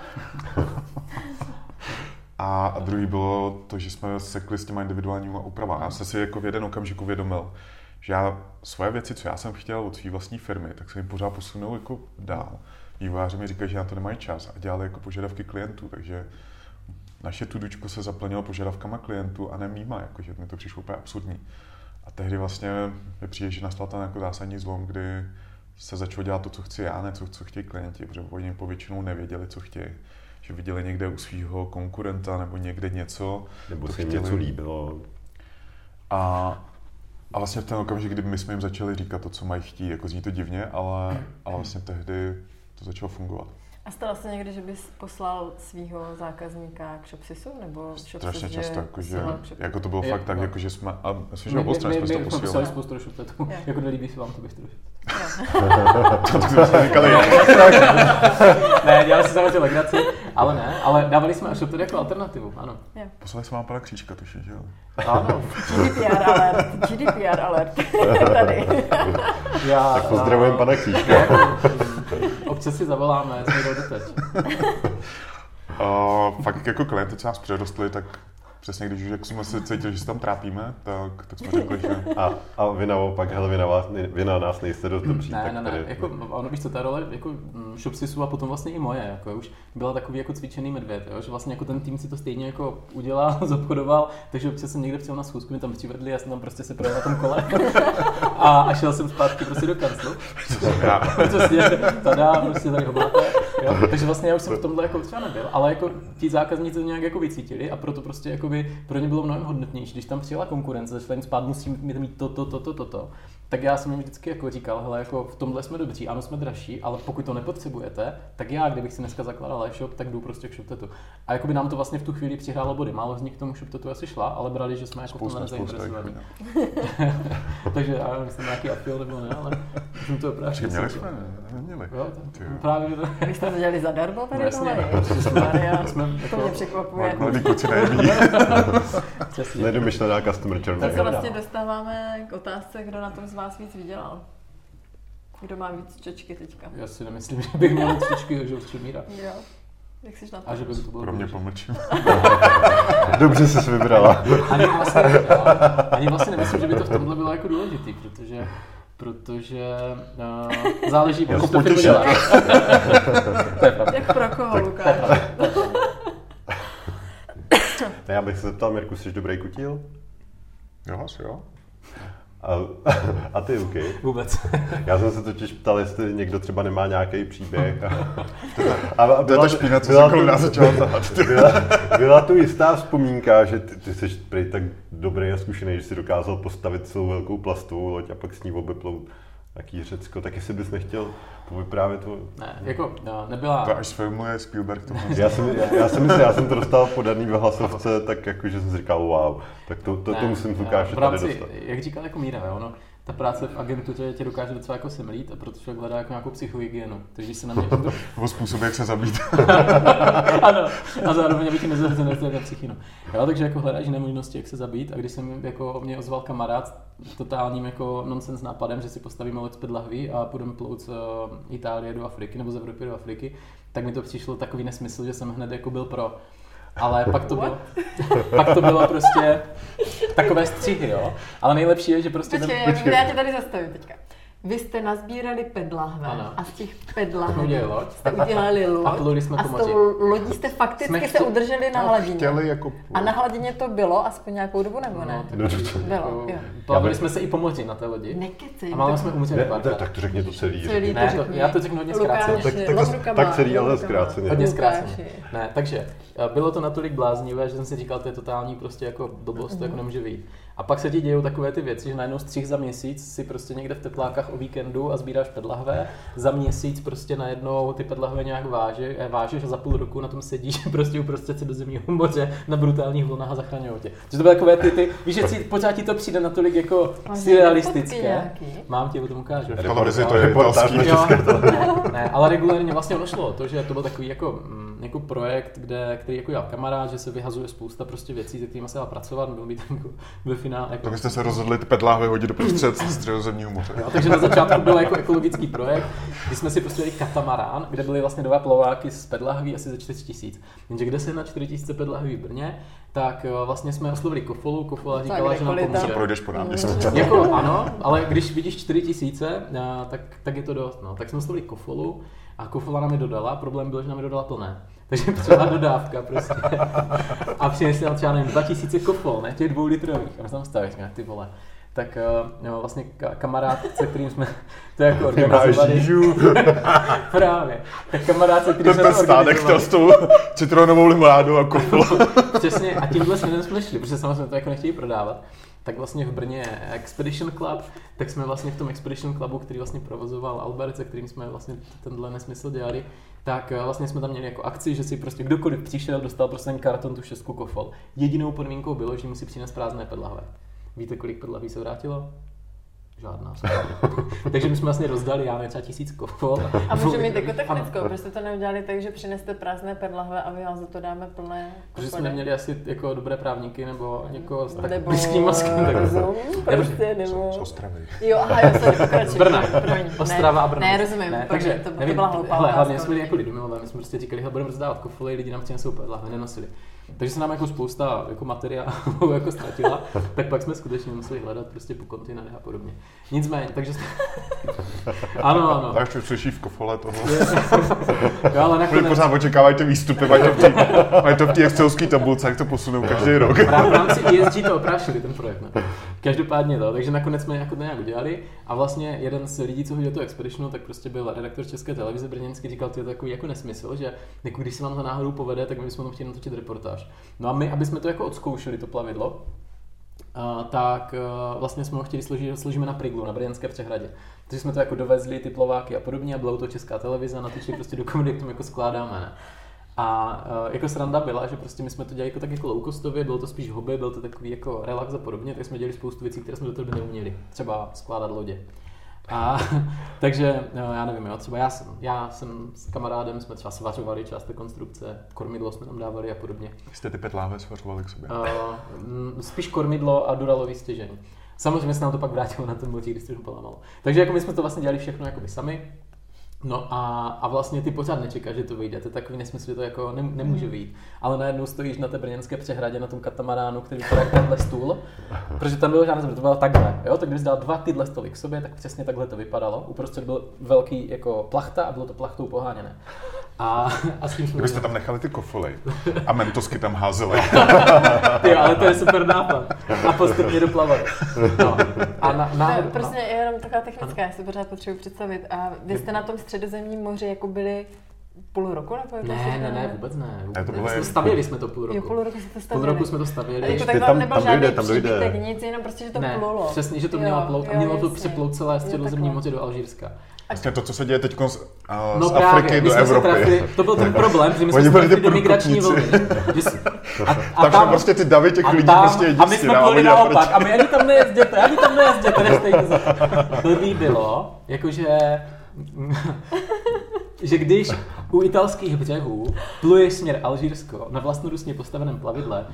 [laughs] a, a druhý bylo to, že jsme sekli s těma individuálníma úpravami. Já jsem si jako v jeden okamžik uvědomil, že já svoje věci, co já jsem chtěl od své vlastní firmy, tak jsem jim pořád posunul jako dál. Vývojáři mi říkají, že na to nemají čas a dělali jako požadavky klientů, takže naše tudučko se zaplnilo požadavkama klientů a ne mýma, jakože mi to přišlo úplně absurdní. A tehdy vlastně mi přijde, že nastal ten jako zásadní zlom, kdy se začalo dělat to, co chci já, ne to, co chtějí klienti, protože oni povětšinou nevěděli, co chtějí. že viděli někde u svého konkurenta nebo někde něco. Nebo se jim chtěli. něco líbilo. A, a vlastně v ten okamžik, kdy my jsme jim začali říkat to, co mají chtít, jako zní to divně, ale, ale vlastně tehdy to začalo fungovat. A stalo se někdy, že bys poslal svého zákazníka k Shopsisu? Nebo Shopsis, Strašně že často, jako, že, posílal k Shopsisu? jako to bylo Je- fakt tak, no. jako, že jsme, a myslím, že My, obou my, my, jsme my to jsme poslali posílali. spoustu rošupletů. Jo. Jako nelíbí se vám, to bych to To jsme říkali, Ne, dělali si samozřejmě legraci, ale ne, ale dávali jsme Shoptet jako alternativu, ano. poslali jsme vám pana Kříčka, tuším, že jo? Ano, GDPR alert, GDPR alert. [laughs] Tady. já... Tak pozdravujeme pana Křížka. Občas si zavoláme, jsme jdou doteď. Uh, fakt jako klienty, co nás přerostli, tak přesně když už jako jsme se cítili, že se tam trápíme, tak, tak jsme řekli, že A, a vy naopak, hele, vy na, vás, vy na nás nejste dost dobří. Ne, ne, ne, tady- jako, ono víš co, ta role jako mm, Shopsisu a potom vlastně i moje, jako už byla takový jako cvičený medvěd, jo, že vlastně jako ten tým si to stejně jako udělal, [laughs] zobchodoval, takže občas jsem někde přijel na schůzku, mi tam přivedli, já jsem tam prostě se projel na tom kole [laughs] a, a šel jsem zpátky prostě do kanclu. [laughs] Přesně, tada, prostě tady hobláte. Jo? Takže vlastně já už jsem v tomhle jako třeba nebyl, ale jako ti zákazníci to nějak jako vycítili a proto prostě jakoby pro ně bylo mnohem hodnotnější, když tam přijela konkurence, začala jim spát, musím mít to, to, to, to, to, to. Tak já jsem jim vždycky jako říkal, hele, jako v tomhle jsme dobří, ano, jsme dražší, ale pokud to nepotřebujete, tak já, kdybych si dneska zakládal e-shop, tak jdu prostě k ShopTetu. A jakoby nám to vlastně v tu chvíli přihrálo body. Málo z nich k tomu ShopTetu asi šla, ale brali, že jsme jako v tomhle spousta, spousta. Jako, nezainteresovaní. [laughs] Takže já nevím, jestli nějaký apel nebo ne, ale jsem to opravdu. Měli jsme? Neměli. Jo, to, právě že Vy jste to dělali zadarmo tady No jasně, tohle? jsme- Maria, jsme to jako- mě překvapuje. Mladí kluci neví. [laughs] Nedomyšlená customer journey. Tak se vlastně dostáváme k otázce, kdo na tom vás víc vydělal. Kdo má víc čočky teďka? Já si nemyslím, [laughs] že bych měl cvičky, že už míra. Jo. Jak jsi na to? A že by to bylo Pro mě pomlčím. [laughs] Dobře jsi vybrala. Ani vlastně, ani vlastně nemyslím, že by to v tomhle bylo jako důležitý, protože protože uh, záleží, se to firma dělá. Jak pro koho, Lukáš? [laughs] Já bych se zeptal, Mirku, jsi dobrý kutil? Jo, asi jo. A, [laughs] a ty, OK. Vůbec. [laughs] Já jsem se totiž ptal, jestli někdo třeba nemá nějaký příběh. [laughs] A, a, a To je ta špína, co byla jsem kolem tu- nás začal tahat. byla, byla tu jistá vzpomínka, že ty, ty jsi prej tak dobrý a zkušený, že jsi dokázal postavit celou velkou plastovou loď a pak s ní obeplou taký Řecko, tak jestli bys nechtěl povyprávět to. Ne, jako no, nebyla... To až sfilmuje Spielberg to Já jsem, já, já jsem myslel, já jsem to dostal podaný v hlasovce, tak jako, že jsem si říkal, wow, tak to, to, to musím z Lukáše tady rámci, dostat. Jak říkal jako Míra, jo, no, ta práce v agentuře tě dokáže docela jako semlít, a protože člověk hledá jako nějakou psychohygienu. Takže když se na mě [laughs] O způsob, jak se zabít. [laughs] ano, a zároveň aby ti nezahřené ta psychino. Jo, takže jako hledáš jiné možnosti, jak se zabít. A když jsem jako mě ozval kamarád s totálním jako nonsens nápadem, že si postavíme loď z lahví a půjdeme plout z uh, Itálie do Afriky nebo z Evropy do Afriky, tak mi to přišlo takový nesmysl, že jsem hned jako byl pro. Ale pak to bylo, [laughs] pak to bylo prostě takové střihy, jo. Ale nejlepší je, že prostě... Počkej, Počkej. já tě tady zastavím teďka. Vy jste nazbírali pedlahve Ano. a z těch pedlahve jste udělali loď A pluli jsme a s tou lodí jste fakticky Jsme se chtěli- udrželi na hladině. Chtěli jako... A na hladině to bylo aspoň nějakou dobu nebo ne? No, to- to- Bylo, jo. plavili jsme se i po moři na té lodi. Nekecej. A málo tak- jsme umřeli Ne, párkrát. tak to řekni to celý. Celý řekni. Ne, to- řekni. já to řeknu hodně zkráceně. Tak- tak- tak celý, ale zkráceně. Hodně zkráceně. Ne, takže bylo to natolik bláznivé, že jsem si říkal, to je totální prostě jako blbost, to jako nemůže vyjít. A pak se ti dějou takové ty věci, že najednou střih za měsíc si prostě někde v teplákách o víkendu a sbíráš pedlahve, za měsíc prostě najednou ty pedlahve nějak váže, eh, vážeš a za půl roku na tom sedíš prostě uprostřed středozemního moře na brutálních vlnách a zachraňují tě. Takže to byly takové ty, ty víš, že si, pořád ti to přijde natolik jako surrealistické. Mám ti o tom ukážu. to je italský. ne, ale regulárně vlastně ono šlo. To, že to byl takový jako, mm, jako projekt, kde, který jako dělal kamarád, že se vyhazuje spousta prostě věcí, se kterými se dá pracovat, byl být jako ve finále. Jako, To byste se rozhodli ty pedláhvy hodit do prostřed středozemního moře. Jo, takže na začátku byl jako ekologický projekt, kdy jsme si postavili katamarán, kde byly vlastně dva plováky z pedlahví asi za 4 tisíc. Jenže kde se na 4 tisíce pedlahví v Brně, tak eh, vlastně jsme oslovili Kofolu, Kofola říkala, že nám pomůže. Se projdeš po náměstí. Jako ano, ale když vidíš 4 tisíce, a, tak, tak je to dost. No. Tak jsme oslovili Kofolu a Kofola nám je dodala. Problém byl, že nám je dodala plné. Takže třeba dodávka prostě. A přinesli nám třeba nevím, 2000 kofol, ne těch dvou litrových. A my jsme tam stavili, říkáme, ty vole. tak uh, no, vlastně ka- kamarád, se kterým jsme to jako organizovali. [laughs] Právě. Tak kamarád, se kterým jsme to organizovali. s tou citronovou limonádou a kofou. [laughs] Přesně, a tímhle směrem jsme šli, protože samozřejmě to jako nechtějí prodávat. Tak vlastně v Brně Expedition Club, tak jsme vlastně v tom Expedition Clubu, který vlastně provozoval Albert, se kterým jsme vlastně tenhle nesmysl dělali, tak eh, vlastně jsme tam měli jako akci, že si prostě kdokoliv přišel, dostal prostě ten karton, tu šestku kofol. Jedinou podmínkou bylo, že musí přinést prázdné pedlahve. Víte, kolik pedlahví se vrátilo? Žádná. [laughs] Takže my jsme vlastně rozdali, já nevím, třeba tisíc kofol. A můžu mít jako technickou, proč jste to neudělali tak, že přineste prázdné perlahve a my vám za to dáme plné Protože jsme neměli asi jako dobré právníky nebo někoho s tak nebo blízkým mozkem. tak- rozum, prostě, nebo... Z Ostravy. Jo, aha, jo, sorry, [laughs] pokračuj. Z Brna. Ostrava a Brno. Ne, rozumím, Ne, takže to, to nevím, byla hloupá hele, hlavně jsme byli jako lidumilové, my jsme prostě říkali, že budeme rozdávat kofoly, lidi nám přinesou lahve, nenosili. Takže se nám jako spousta jako materiálu [laughs] jako ztratila, tak pak jsme skutečně museli hledat prostě po kontinentech a podobně. Nicméně, takže jsme... [laughs] ano, ano. Tak už slyší v kofole toho. [laughs] Jo, ale Oni nakonec, pořád očekávají ty výstupy, mají to v té, mají to v té excelské tabulce, jak to posunou každý rok. v rám- v rámci ESG to oprášili, ten projekt. Ne? Každopádně to, takže nakonec jsme jako nějak udělali a vlastně jeden z lidí, co hodil tu Expeditionu, tak prostě byl redaktor České televize brněnský, říkal, to je takový jako nesmysl, že jako když se vám to náhodou povede, tak my bychom chtěli natočit reportáž. No a my, aby jsme to jako odzkoušeli, to plavidlo, Uh, tak uh, vlastně jsme ho chtěli složit, složíme na Priglu, na Brněnské přehradě. Takže jsme to jako dovezli, ty plováky a podobně, a byla to česká televize, natočili prostě dokumenty, jak to jako skládáme. Ne? A uh, jako sranda byla, že prostě my jsme to dělali jako tak jako low costově, bylo to spíš hobby, byl to takový jako relax a podobně, tak jsme dělali spoustu věcí, které jsme do té doby neuměli. Třeba skládat lodě. A [laughs] takže, no, já nevím, jo, třeba já jsem, já jsem s kamarádem, jsme třeba svařovali část té konstrukce, kormidlo jsme tam dávali a podobně. Jste ty petláve svařovali k sobě. Uh, spíš kormidlo a duralový stěžení. Samozřejmě se nám to pak vrátilo na ten motiv, když se to polamalo. Takže jako my jsme to vlastně dělali všechno jakoby sami. No a, a vlastně ty pořád nečekáš, že to vyjde. To je takový nesmysl, že to jako ne, nemůže vyjít. Ale najednou stojíš na té brněnské přehradě, na tom katamaránu, který vypadá jako tenhle stůl, protože tam bylo žádné, to bylo takhle. Jo? Tak když dal dva tyhle stoly k sobě, tak přesně takhle to vypadalo. Uprostřed byl velký jako plachta a bylo to plachtou poháněné. A, a s tím jsme Kdybyste tam nechali ty kofoly a mentosky tam házeli. [laughs] Ty, ale to je super nápad. A postupně doplavat. No. A na, na, Ne, prostě jenom taková technická, já si pořád potřebuji představit. A vy jste na tom středozemním moři jako byli půl roku? Nebo to Ne, ne, jmenuje? ne, vůbec ne. Vůbec Ne, to ne. bylo Jsme jen- stavěli jsme to půl roku. Jo, půl roku jste to Půl roku jsme to stavěli. jako Ještě tak tam- tam nebyl tam žádný dojde, tam dojde. příbytek, nic, jenom prostě, že to ne, plulo. přesně, že to Jo, mělo plout a jo, mělo to jasně. přeplout celé Jo, středozemní takhle. moře do Alžírska. Vlastně to, co se děje teď z, uh, No z právě, Afriky do Evropy. trafili, to byl ten problém, že my jsme byli ty migrační vlny. průkopníci. Že s- A, [laughs] Tam, tam prostě ty davy těch lidí tam, prostě jedí a my jsme oni naopak, a my ani tam nejezděte, ani tam nejezděte, [laughs] neštejte za... Blbý bylo, jakože, [laughs] že když u italských břehů pluješ směr Alžírsko na vlastnorusně postaveném plavidle,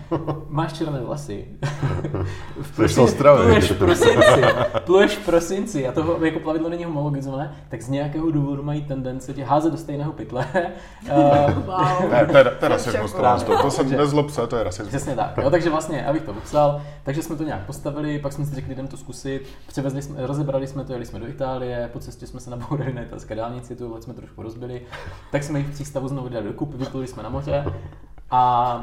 máš červené vlasy. [laughs] V Ostravy. pluješ v prosinci, pluješ v prosinci a to jako plavidlo není homologizované, tak z nějakého důvodu mají tendence tě házet do stejného pytle. Eh, [laughs] Wow. Ne, to je, to je rasismus, to, Právě. to, to jsem nezlob se, to je rasismus. Přesně tak, jo, takže vlastně, abych to popsal, takže jsme to nějak postavili, pak jsme si řekli, jdeme to zkusit, převezli jsme, rozebrali jsme to, jeli jsme do Itálie, po cestě jsme se nabourali na italské dálnici, tu jsme trošku rozbili, tak jsme ji v přístavu znovu dali dokupy, vypluli jsme na moře a,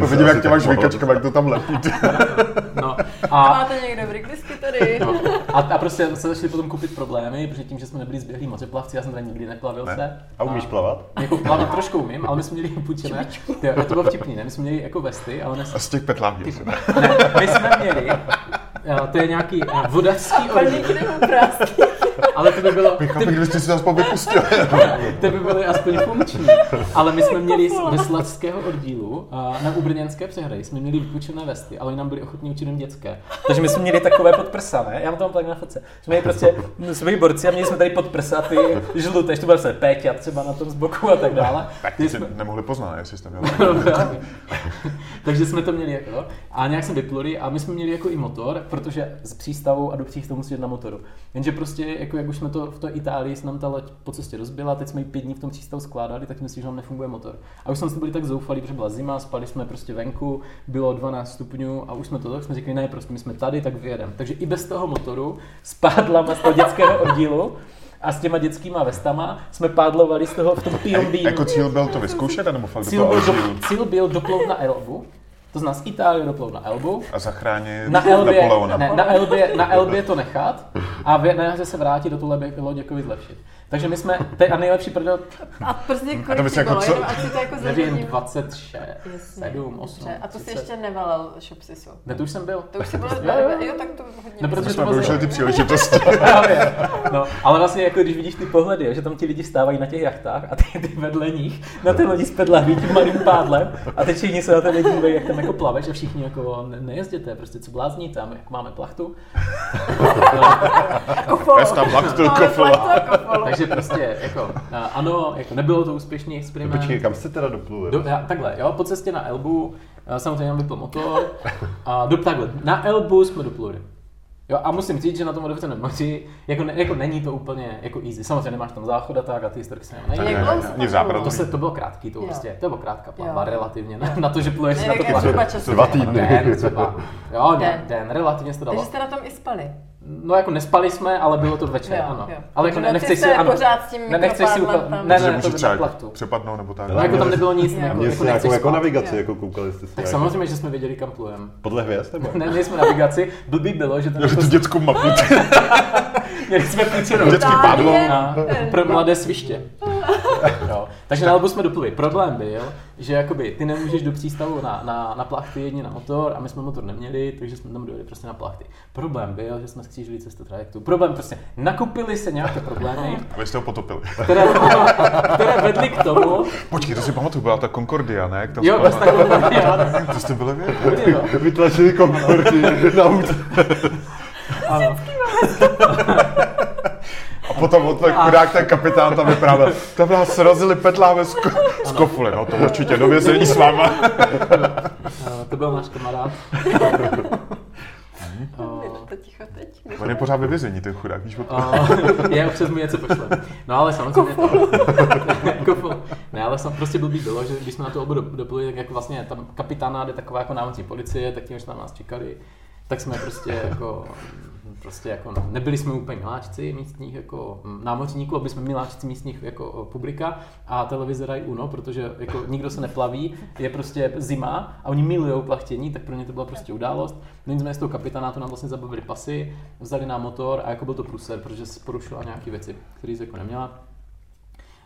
To [laughs] vidím, jak tě máš vykačka, jak to tam lepí. [laughs] no, A a, máte někdo briklisky tady? [laughs] no, a, a, prostě se začali potom kupit problémy, protože tím, že jsme nebyli zběhlí mořeplavci, já jsem tady nikdy neplavil Ne. se. A umíš plavat? Jako plavat trošku umím, ale my jsme měli půjčené, Ty, to bylo vtipný, ne? My jsme měli jako vesty, ale ne, A z těch petláví. ne my jsme měli, to je nějaký eh, vodačský Ale to by bylo, Chápu, kdybyste si nás povypustili. [laughs] ty by byly aspoň funkční. Ale my jsme měli z veslařského oddílu a na Ubrněnské přehradě jsme měli vypůjčené vesty, ale oni nám byli ochotní učit dětské. Takže my jsme měli takové podprsa, ne? Já mám to tak na fotce. Jsme měli prostě, [laughs] jsme byli borci a měli jsme tady podprsa, ty žluté, ještě to byl se Péťa třeba na tom z boku a tak dále. Tak Ty ty si jsme, nemohli poznat, jestli jste měl. [laughs] No. Takže jsme to měli jako. A nějak jsme vypluli a my jsme měli jako i motor, protože z přístavu a do přístavu musí jít na motoru. Jenže prostě, jako jak už jsme to v té Itálii, se nám ta loď po cestě rozbila, teď jsme ji pět dní v tom přístavu skládali, tak myslím, že nám nefunguje motor. A už jsme si byli tak zoufalí, protože byla zima, spali jsme prostě venku, bylo 12 stupňů a už jsme to tak jsme řekli, ne, prostě my jsme tady, tak vyjedeme. Takže i bez toho motoru s pádlama z toho dětského oddílu a s těma dětskýma vestama jsme pádlovali z toho v tom PMB. Jako cíl byl to vyzkoušet, nebo fakt Cíl byl, do, cíl byl doplout na Elbu To znamená z Itálie doplou na Elbu, A zachránit na Elbě, Napoleona. ne, na, Elbě, na Elbě to nechat a v se vrátit do tu loď jako zlepšit. Takže my jsme, teď a nejlepší prdel, A prostě A to kolik bys ti jako bylo, co- jenom ať si to jako nevím, zařadím. 26, Jasně, 7, 8, dobře. A to si 30. ještě nevalil shopsisu. Ne, to už jsem byl. To už si byl, Jo, jo. jo, tak to hodně No, protože jsme to využili ty příležitosti. [laughs] Právě. No, ale vlastně jako když vidíš ty pohledy, že tam ti lidi stávají na těch jachtách a ty, ty vedle nich na ty lodi spedlaví tím malým pádlem a teď všichni se na tebe dívají, jak tam jako plaveš a všichni jako ne, nejezděte, prostě co blázníte, a my jako máme plachtu. [laughs] Kofolo. Já tam plachtu, Máme kofolo. Takže prostě jako, ano, jako nebylo to úspěšný experiment. Počkej, kam jste teda dopluli? Do, já, takhle, jo, po cestě na Elbu, samozřejmě nám vypl motor a do, takhle, na Elbu jsme dopluli. Jo, a musím říct, že na tom otevřeném moři, jako, ne, jako není to úplně jako easy. Samozřejmě nemáš tam záchod a tak a ty historky se tam v západu. bylo? To, se, to bylo krátký, to prostě, to bylo krátká plavba, Jo. relativně, na, na to, že pluješ Ne, na to časově. Dva týdny. Den třeba. Jo, Den. den, den, relativně se to dalo. Takže jste na tom i spali. No jako nespali jsme, ale bylo to večer, Jo, ano. jo. Ale jako ne, nechceš si, ano, pořád s tím ne, nechceš si tam. Ne, Že ne, to by třeba na plachtu. přepadnout nebo tak. No, jako tam nebylo nic, jako, jako jako spát. navigaci, jako koukali jste se. Tak jako- samozřejmě, že jsme věděli, kam plujeme. Podle hvězd nebo? Ne, měli jsme navigaci, blbý bylo, že ten Měli jako, tu dětskou mapu. [laughs] měli jsme půjčenou Dětský Itálie, pádlo. na, pro mladé sviště. Jo. Takže na Albu jsme dopluli. Problém byl, že jakoby ty nemůžeš do přístavu na, na, na plachty jedni na motor a my jsme motor neměli, takže jsme tam dojeli prostě na plachty. Problém byl, že jsme skřížili cestu trajektu. Problém prostě, nakupili se nějaké problémy, A vy jste ho potopili. které, které vedly k tomu, Počkej, to si pamatuju, byla ta Concordia, ne? Tam jo, prostě takovou jo, To jste byli vy? jo. Vytlačili konkordy na útok. Ano. [laughs] A potom od ten chudák, ten kapitán tam vyprávěl, tam nás srazili petláme z, ko- z kofule, no to určitě do vězení s váma. [laughs] Eh, To byl náš kamarád. To ticho teď. On je pořád ve vězení, ten chudák, víš o tom? A je, přes mu něco pošle. No ale samozřejmě to... Kofol. [laughs] Ne, ale sam, prostě blbý bylo, že když jsme na tu obu dopluli, tak jako vlastně tam kapitána jde taková jako námořní policie, tak tím, že tam nás čekali, tak jsme prostě jako prostě jako nebyli jsme úplně miláčci místních jako námořníků, aby jsme miláčci místních jako publika a televize dají UNO, protože jako nikdo se neplaví, je prostě zima a oni milují plachtění, tak pro ně to byla prostě událost. No nicméně z toho kapitánátu nám vlastně zabavili pasy, vzali nám motor a jako byl to průser, protože se porušila nějaké věci, které jako neměla.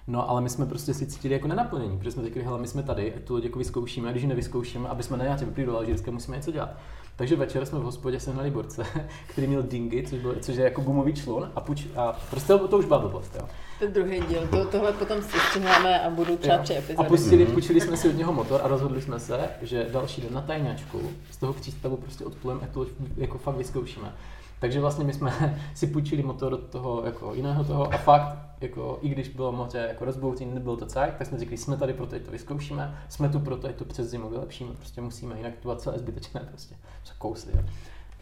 No, ale my jsme prostě si cítili jako nenaplnění, protože jsme řekli, hele, my jsme tady, tu loď jako vyzkoušíme, a když ji nevyzkoušíme, aby jsme na nějakém vyplývali do Alžírska, musíme něco dělat. Takže večer jsme v hospodě sehnali borce, [laughs] který měl dingy, což, byl, což je jako gumový člun a, puč, a prostě to, to už byla blbost, jo. To je druhý díl, to, tohle potom si střiháme a budou třeba tři A epizody. pustili, půjčili jsme si od něho motor a rozhodli jsme se, že další den na tajňačku z toho přístavu prostě odplujeme a tu loď jako fakt vyzkoušíme. Takže vlastně my jsme [laughs] si půjčili motor od toho jako jiného toho a fakt, jako, i když bylo moře jako rozbouření, nebylo to cajk, tak jsme řekli, jsme tady proto, to vyzkoušíme, jsme tu proto, to přes zimu vylepšíme, prostě musíme, jinak to bylo celé zbytečné prostě. Se kousli, jo.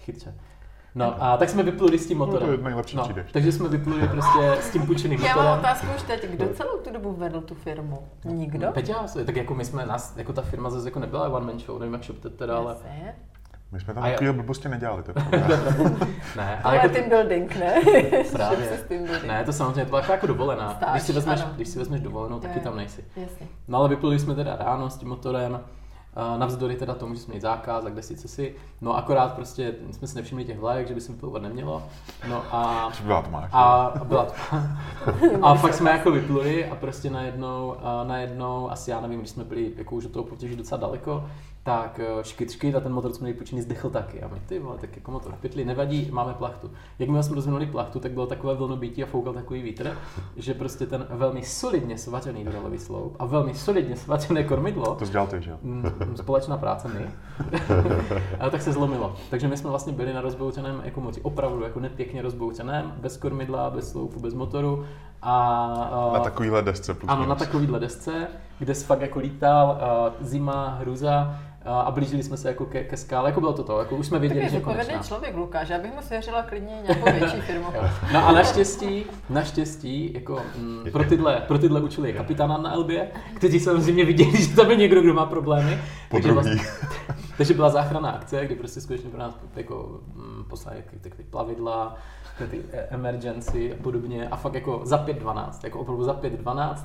Chytře. No a tak jsme vypluli s tím No, to motorem. je nejlepší no, takže jsme vypluli prostě s tím půjčeným Já motorem. mám otázku už teď, kdo celou tu dobu vedl tu firmu? Nikdo? Peťa, tak jako my jsme, nás, jako ta firma zase jako nebyla one man show, nevím jak šopte teda, ale. My jsme tam A jo. takovýhle blbosti nedělali, to [laughs] ne, ale Ale jako, team building, ne? [laughs] Právě. Building. ne, to samozřejmě, to byla jako, jako dovolená. Stáž, když, si vezmeš, ano. když si vezmeš dovolenou, taky tam nejsi. Jasně. No ale vypluli jsme teda ráno s tím motorem, a navzdory teda tomu, že jsme měli zákaz a kde sice si, no akorát prostě jsme si nevšimli těch vlajek, že by se vyplovat nemělo, no a Byla tma. a byla to. [laughs] A pak jsme jako vypluli a prostě najednou, a najednou, asi já nevím, když jsme byli jako už od toho potěží docela daleko, tak eh, škyt, škyt a ten motor, co jsme měli půjčený, zdechl taky. A my, ty vole, tak jako motor v pytli, nevadí, máme plachtu. Jakmile jsme rozvinuli plachtu, tak bylo takové vlnobítí a foukal takový vítr, že prostě ten velmi solidně svařený drolový sloup a velmi solidně svařené kormidlo, To dělal ty, že jo? Mm, společná práce my. [laughs] a tak se zlomilo. Takže my jsme vlastně byli na rozbouřeném jako moři, opravdu jako nepěkně rozbouřeném, bez kormidla, bez sloupu, bez motoru. A, Na takovýhle desce plus ano, na minus. takovýhle desce, kde jsi fakt jako lítal, a zima, hruza a, blížili jsme se jako ke, ke skále, jako bylo to to, jako už jsme Tak věděli, je že konečná. člověk, Lukáš, já bych mu svěřila klidně nějakou větší firmu. No a naštěstí, naštěstí, jako mm, pro tyhle, pro tyhle je kapitána na Elbě, kteří samozřejmě viděli, že tam je někdo, kdo má problémy. Po Takže vlastně- [laughs] Takže byla záchranná akce, kdy prostě skutečně pro nás jako, mm, poslali ty, ty plavidla, ty e, emergency a podobně a fakt jako za 5.12, jako opravdu za 5.12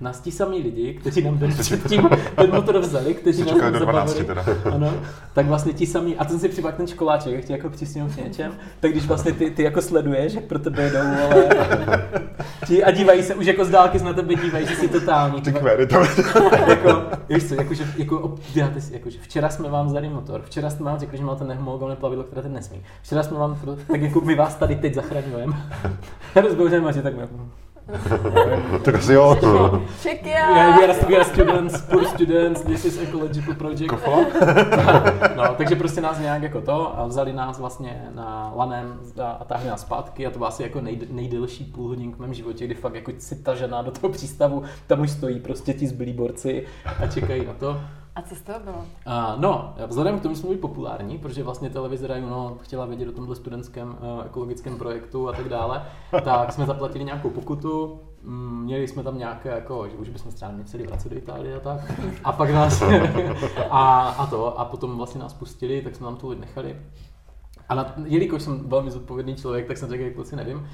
nás ti samý lidi, kteří nám den předtím [laughs] ten motor vzali, kteří nás do 12 teda. [laughs] ano, tak vlastně ti samý, a ten si připak ten školáček, jak ti jako přistěnou k něčem, tak když vlastně ty, ty jako sleduješ, jak pro tebe jedou, ale ti, a dívají se, už jako z dálky na tebe dívají, že jsi totální. Ty kvéry to [laughs] jako, víš co, jakože, jako, děláte si, jakože včera jsme vám vzali motor, včera jsme vám řekli, že máte nehomologované plavidlo, které ten nesmí. Včera jsme vám, tak jako my vás tady teď zachraňujeme. [laughs] Já rozbouřím že tak jako, [laughs] tak asi jo. Check yeah, we, are, we are students, poor students, this is ecological project. [laughs] no, takže prostě nás nějak jako to a vzali nás vlastně na lanem a táhli nás zpátky a to byla asi jako nej, nejdelší půl hodin v mém životě, kdy fakt jako si tažená do toho přístavu, tam už stojí prostě ti zbylí borci a čekají na to. A co z toho bylo? Uh, no, vzhledem k tomu, jsme byli populární, protože vlastně televize Rajuno chtěla vědět o tomhle studentském uh, ekologickém projektu a tak dále, tak jsme zaplatili nějakou pokutu, mm, měli jsme tam nějaké, jako, že už bychom třeba nemuseli vracet do Itálie a tak. A pak nás, [laughs] a, a to, a potom vlastně nás pustili, tak jsme tam tu lidi nechali. A na, jelikož jsem velmi zodpovědný člověk, tak jsem řekl, kluci nevím,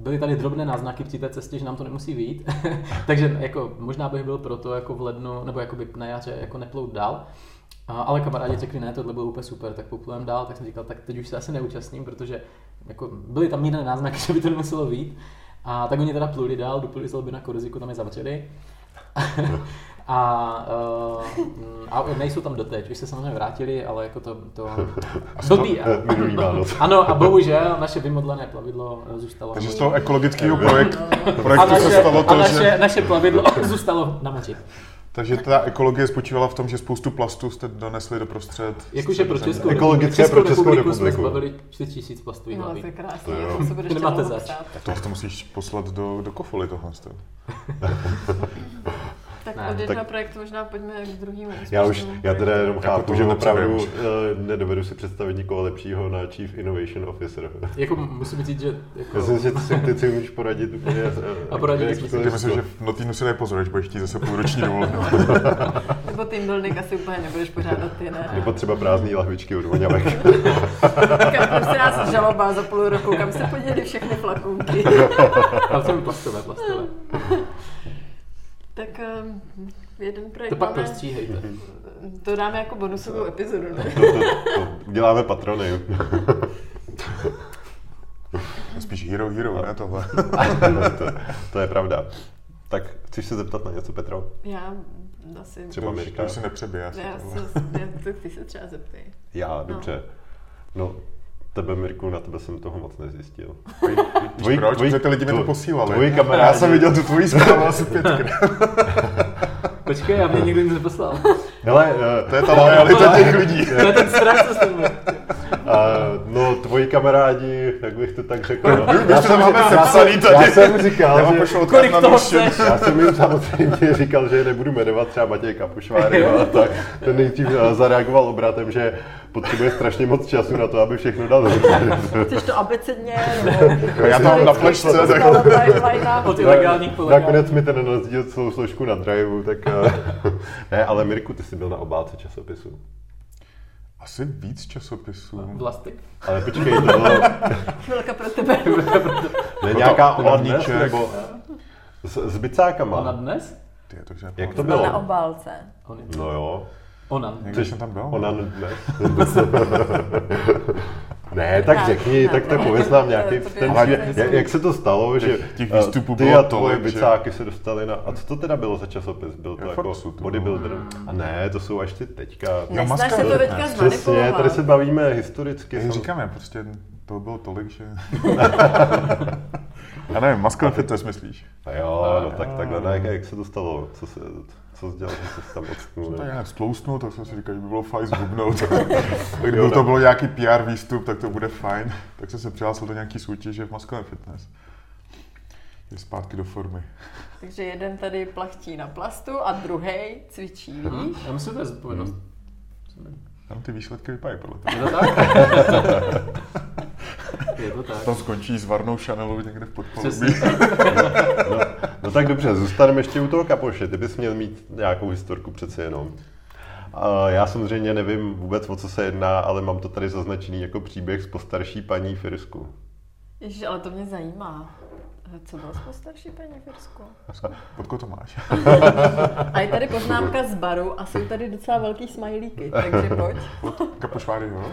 byly tady drobné náznaky při té cestě, že nám to nemusí vít. [laughs] Takže jako, možná bych byl proto jako v lednu, nebo jako by na jaře jako neplout dál. Ale kamarádi řekli, ne, tohle bylo úplně super, tak poplujeme dál, tak jsem říkal, tak teď už se asi neúčastním, protože jako byly tam jiné náznaky, [laughs] že by to nemuselo vít. A tak oni teda pluli dál, dopluli z na Korziku, tam je zavřeli. [laughs] A, uh, a nejsou tam doteď, už se samozřejmě vrátili, ale jako to... to blbý, [laughs] ano, a bohužel naše vymodlené plavidlo eh, zůstalo. Takže z toho ekologického projekt, projektu naše, se stalo to, a naše, že... naše plavidlo [laughs] zůstalo na moři. Takže ta ekologie spočívala v tom, že spoustu plastu jste donesli do prostřed. Jakože pro Českou, Ekologické pro Českou republiku. jsme zbavili 4000 plastových no, lahví. to je krásné, to, to se budeš Nemáte zač. Tak to musíš poslat do, do kofoly tohle. [laughs] Tak ne. od jednoho tak... projektu možná pojďme k druhému. Já už, já teda jenom jako chápu, že opravdu uh, nedovedu si představit nikoho lepšího na Chief Innovation Officer. jako musím říct, že... Jako... Myslím, že ty, ty si umíš poradit úplně... [laughs] A poradit si Ty myslím, že v Notinu si dají pozor, že budeš chtít zase půlroční dovolenou. [laughs] Nebo team building asi úplně nebudeš pořádat ty, ne? Nebo třeba prázdný lahvičky od voňavek. [laughs] prostě nás žaloba za půl roku, kam se poděli všechny flakunky. A to plastové, plastové. Tak um, jeden projekt To pak máme, prostříhejte. To dáme jako bonusovou epizodu, ne? To, to, to uděláme patrony. [laughs] Spíš hero, hero, ne tohle. [laughs] to, to je pravda. Tak chceš se zeptat na něco, Petro? Já asi... Třeba Mirka? To si nepřebije. Já, já, to ty se třeba zeptej. Já, dobře. No. no tebe, Mirku, na tebe jsem toho moc nezjistil. [laughs] Tvojí, proč? Tvojí, Protože ty lidi mi to posílali. Tvoji [laughs] kamarádi. Já jsem viděl tu tvoji zprávu asi pětkrát. [laughs] Počkej, já mě nikdo nic neposlal. Hele, to je ta lojalita těch lidí. to je ten strach, co jsem Uh, no, tvoji kamarádi, jak bych to tak řekl. No. Já, jsem, máme já, jsem, tady. já jsem říkal, já že, kolik toho chceš? Já jsem jim samozřejmě říkal, že nebudu jmenovat třeba Matěj Kapušváry a tak. Ten nejdřív zareagoval obratem, že potřebuje strašně moc času na to, aby všechno dal Chceš to abecedně? Já to mám na. Od ilegálních Nakonec mi ten nazdíl celou složku na driveu, tak... [laughs] ne, ale Mirku, ty jsi byl na obálce časopisu. Asi víc časopisů. Vlasty. Ale počkej, to bylo... [laughs] Chvilka pro tebe. ne, nějaká ona dnes, nebo... S, s bicákama. Ona dnes? Ty, to Jak to bylo? Na obálce. No jo. Onan. Někde jsem tam byl. Onan dnes. [laughs] Ne, tak řekni, tak to pověz nám nějaký ten, jak, jak, se to stalo, že těch výstupů ty a tvoje bicáky se dostali na... A co to teda bylo za časopis? Byl to jako bodybuilder? A ne, to jsou až ty teďka. Nesnaž se to teďka Přesně, tady se bavíme historicky. Říkáme, prostě to bylo tolik, že... [laughs] Já nevím, muscle fitness myslíš? A jo, no tak takhle, ne, jak se to stalo? Co se, co jsi dělal, že jsi tam ocknul? Tak nějak stlousnul, tak jsem si říkal, že by bylo fajn zhubnout. [laughs] tak kdyby to bylo nějaký PR výstup, tak to bude fajn. Tak jsem se přihlásil do nějaký soutěže v Muscle Fitness. Je zpátky do formy. Takže jeden tady plachtí na plastu a druhý cvičí, víš? Já myslím, že to je zodpovědnost. Tam ty výsledky vypadají podle toho. Je to tak? [laughs] Je to tak. Tam skončí s varnou Chanelu někde v podpolubí. no, no tak dobře, zůstaneme ještě u toho kapoše. Ty bys měl mít nějakou historku přece jenom. A já samozřejmě nevím vůbec, o co se jedná, ale mám to tady zaznačený jako příběh s postarší paní Firsku. Ježiš, ale to mě zajímá. Co bylo s postarší paní Firsku? Podko to máš? A je tady poznámka z baru a jsou tady docela velký smajlíky, takže pojď. Kapošváry, jo?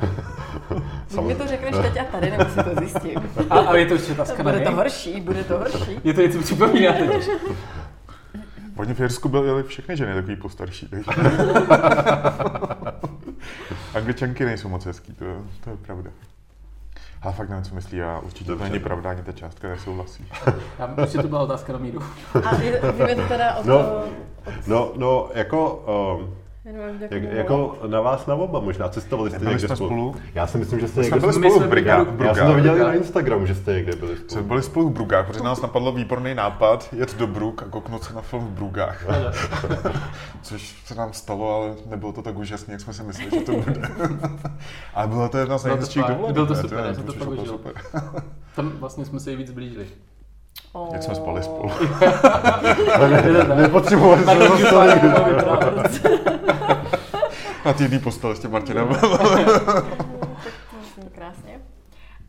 Buď mi to řekneš teď a tady, nebo si to zjistím. A, a je to ještě ta Bude to horší, bude to horší. Je to něco připomíná teď. Oni v Jirsku byly všechny ženy takový postarší. [laughs] Angličanky nejsou moc hezký, to, to je pravda. Ale fakt nevím, co myslí a určitě to Dobře. není pravda, ani ta částka nesouhlasí. Já, určitě to byla otázka na míru. A je- víme to teda o to... No, od- No, no, jako, um, jak jako na vás na oba možná cestovali jste někde jsme spolu. spolu? Já si myslím, že jste jsme někde byli spolu. Jsme v v Já jsem to viděl i na Brugách. Instagramu, že jste někde byli Jsme spolu. byli spolu v Brugách, protože nás napadl výborný nápad jet do Brug a kouknout se na film v Brugách. [laughs] Což se nám stalo, ale nebylo to tak úžasné, jak jsme si mysleli, že to bude. [laughs] ale bylo to jedna z nejhezčích fajn. dovolených. Bylo to super, já jsem to fakt užil. super. Tam vlastně jsme se i víc blížili. Oh. Jak jsme spali spolu. Nepotřebovali jsme to vyprávěl. Na té jedné posteli s tím Martinem. [laughs] Zní krásně.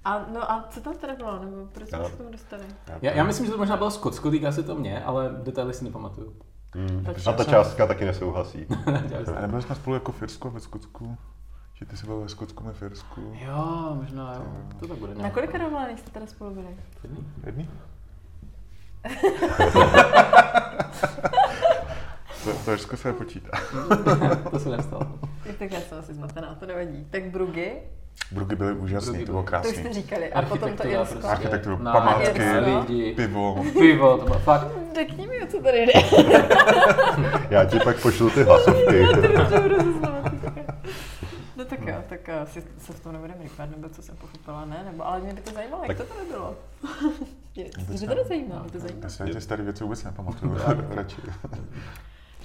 A, no a co tam teda bylo, nebo proč jsme se k tomu dostali? Já, já myslím, že to možná bylo Skotsko, týká se to mě, ale detaily si nepamatuju. Hmm. A ta částka taky nesouhlasí. [laughs] A nebyli jsme spolu jako v Irsku a ve Skotsku? Že ty jsi byl ve Skotsku, my v Irsku? Jo, možná jo. To tak bude. Na kolika dovolených jste teda spolu byli? Jedný? To, to Irsko se nepočítá. [laughs] To se nestalo. Jo, Tak já jsem asi zmatená, to nevadí. Tak Brugy, Brugy byly úžasný, Brugy to bylo to už krásný. jste říkali. A potom to Architektura Irsko. prostě. Architekturu, Na- památky, lidi, Pivo. pivo, to bylo fakt. Řekni mi, o co tady jde. [laughs] Já ti pak pošlu ty hlasovky. [laughs] No tak jo, tak asi se v tom nebudeme rychat, nebo co jsem pochopila, ne? Nebo, ale mě by to zajímalo, jak Tak- to tady bylo. [laughs] Mě mě to mě to zajímá. Já si ty staré věci vůbec nepamatuju, [laughs] radši.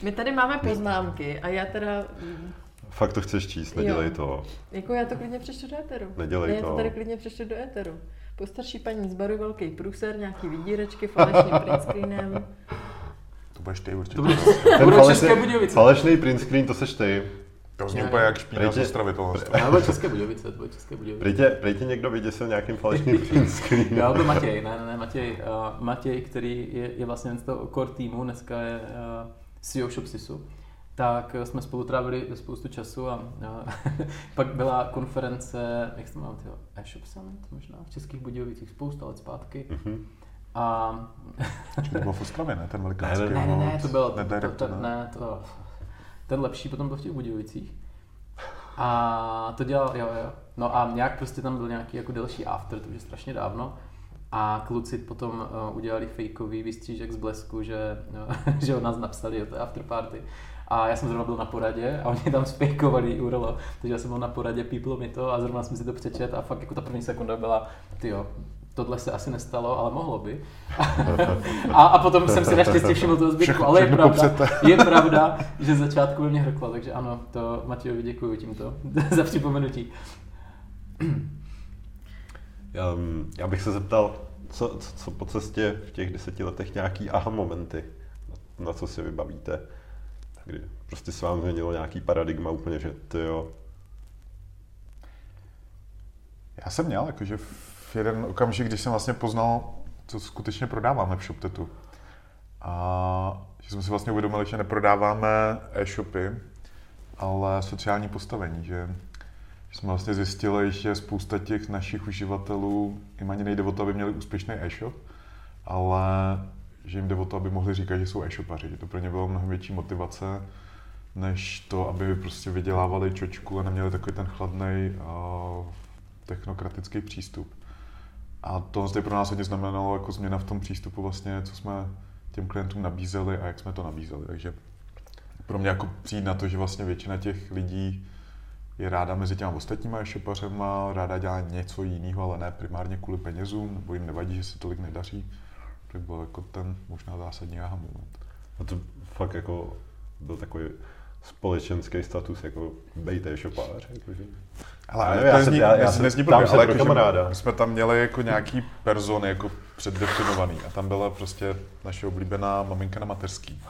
My tady máme poznámky a já teda, Fakt to chceš číst, nedělej Jo. to. jako já to klidně přečtu do éteru. Nedělej Ne, já to to. tady klidně přečtu do éteru. Postarší paní z baru velký průser, nějaký vydírečky, falešným print screenem. To budeš ty určitě. To bude, to Ten bude falešný- Budějovice. Falešný print screen, to seš ty. To zní úplně jak špína z Ostravy tohle. Já bude České Budějovice, to České Budějovice. Prejtě, prejtě někdo vyděsil nějakým falešným [laughs] print screenem. Jo, to Matěj, ne, ne, ne, Matěj. Uh, Matěj, který je, je vlastně z toho core týmu, dneska je uh, CEO Shopsisu, tak eh, jsme spolu trávili spoustu času a uh, [laughs] pak byla konference, jak se to jmenuje, e-shop summit možná v Českých Budějovicích spousta let zpátky. Mhm. A To bylo v Ostravě, ne? Ten Ne, velikánský. ne, ne, ne, to bylo, Ne, to, to, ne? ne, to, ten lepší potom byl v těch Budějovicích. A to dělal, jo, jo. No a nějak prostě tam byl nějaký jako delší after, to už je strašně dávno. A kluci potom uh, udělali fakeový výstřížek z blesku, že, uh, [laughs] že o nás napsali o té after party. A já jsem zrovna byl na poradě a oni tam spejkovali URL, takže já jsem byl na poradě, píplo mi to a zrovna jsem si to přečet a fakt jako ta první sekunda byla, ty jo, tohle se asi nestalo, ale mohlo by. [laughs] a, a potom jsem si naštěstí všiml toho zbytku, Všechno- ale je pravda, popřete. [laughs] je pravda, že začátku ve mě hrkla, takže ano, to Matějovi děkuji tímto [laughs] za připomenutí. [clears throat] Um, já bych se zeptal, co, co, co po cestě v těch deseti letech nějaký aha momenty, na, na co si vybavíte, kdy prostě se vám změnilo nějaký paradigma úplně, že ty jo, Já jsem měl, jakože v jeden okamžik, když jsem vlastně poznal, co skutečně prodáváme v ShopTetu. A že jsme si vlastně uvědomili, že neprodáváme e-shopy, ale sociální postavení, že, jsme vlastně zjistili, že spousta těch našich uživatelů jim ani nejde o to, aby měli úspěšný e-shop, ale že jim jde o to, aby mohli říkat, že jsou e-shopaři, že to pro ně bylo mnohem větší motivace, než to, aby prostě vydělávali čočku a neměli takový ten chladný technokratický přístup. A to zde pro nás hodně znamenalo jako změna v tom přístupu vlastně, co jsme těm klientům nabízeli a jak jsme to nabízeli. Takže pro mě jako přijít na to, že vlastně většina těch lidí je ráda mezi těma ostatníma e-shopařema, ráda dělá něco jiného, ale ne primárně kvůli penězům, nebo jim nevadí, že se tolik nedaří, tak byl jako ten možná zásadní aha moment. a to fakt jako byl takový společenský status, jako bejt e-shopář. Jakože. Ale Já já, nevím, já zní, já- já se nezní blbě, ale jako, kamaráda. my jsme tam měli jako nějaký persony jako předdefinovaný a tam byla prostě naše oblíbená maminka na mateřský.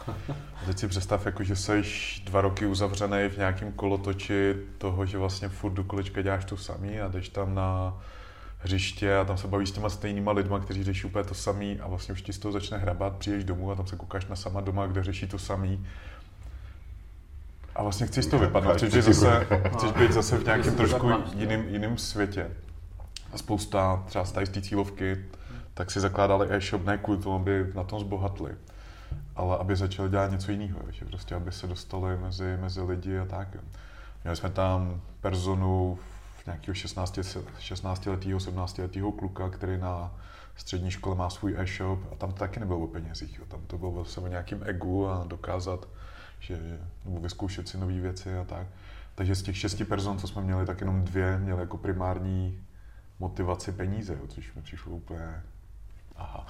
A teď si představ, jako, že seš dva roky uzavřený v nějakém kolotoči toho, že vlastně furt do kolečka děláš to samý a jdeš tam na hřiště a tam se bavíš s těma stejnýma lidma, kteří řeší úplně to samý a vlastně už ti z toho začne hrabat, přijdeš domů a tam se koukáš na sama doma, kde řeší to samý. A vlastně chceš to vypadnout, chceš být zase, chceš být zase v nějakém trošku no. jiným, jiným světě. A spousta třeba z tady z té cílovky, tak si zakládali e-shop ne kvůli tomu, aby na tom zbohatli, ale aby začali dělat něco jiného, že prostě aby se dostali mezi, mezi lidi a tak. Měli jsme tam personu nějakého 16, 16 letého, 17 letého kluka, který na střední škole má svůj e-shop a tam to taky nebylo o penězích, jo. tam to bylo zase o nějakým egu a dokázat, že, nebo vyzkoušet si nové věci a tak. Takže z těch šesti person, co jsme měli, tak jenom dvě měly jako primární motivaci peníze, jo, což mi přišlo úplně, aha,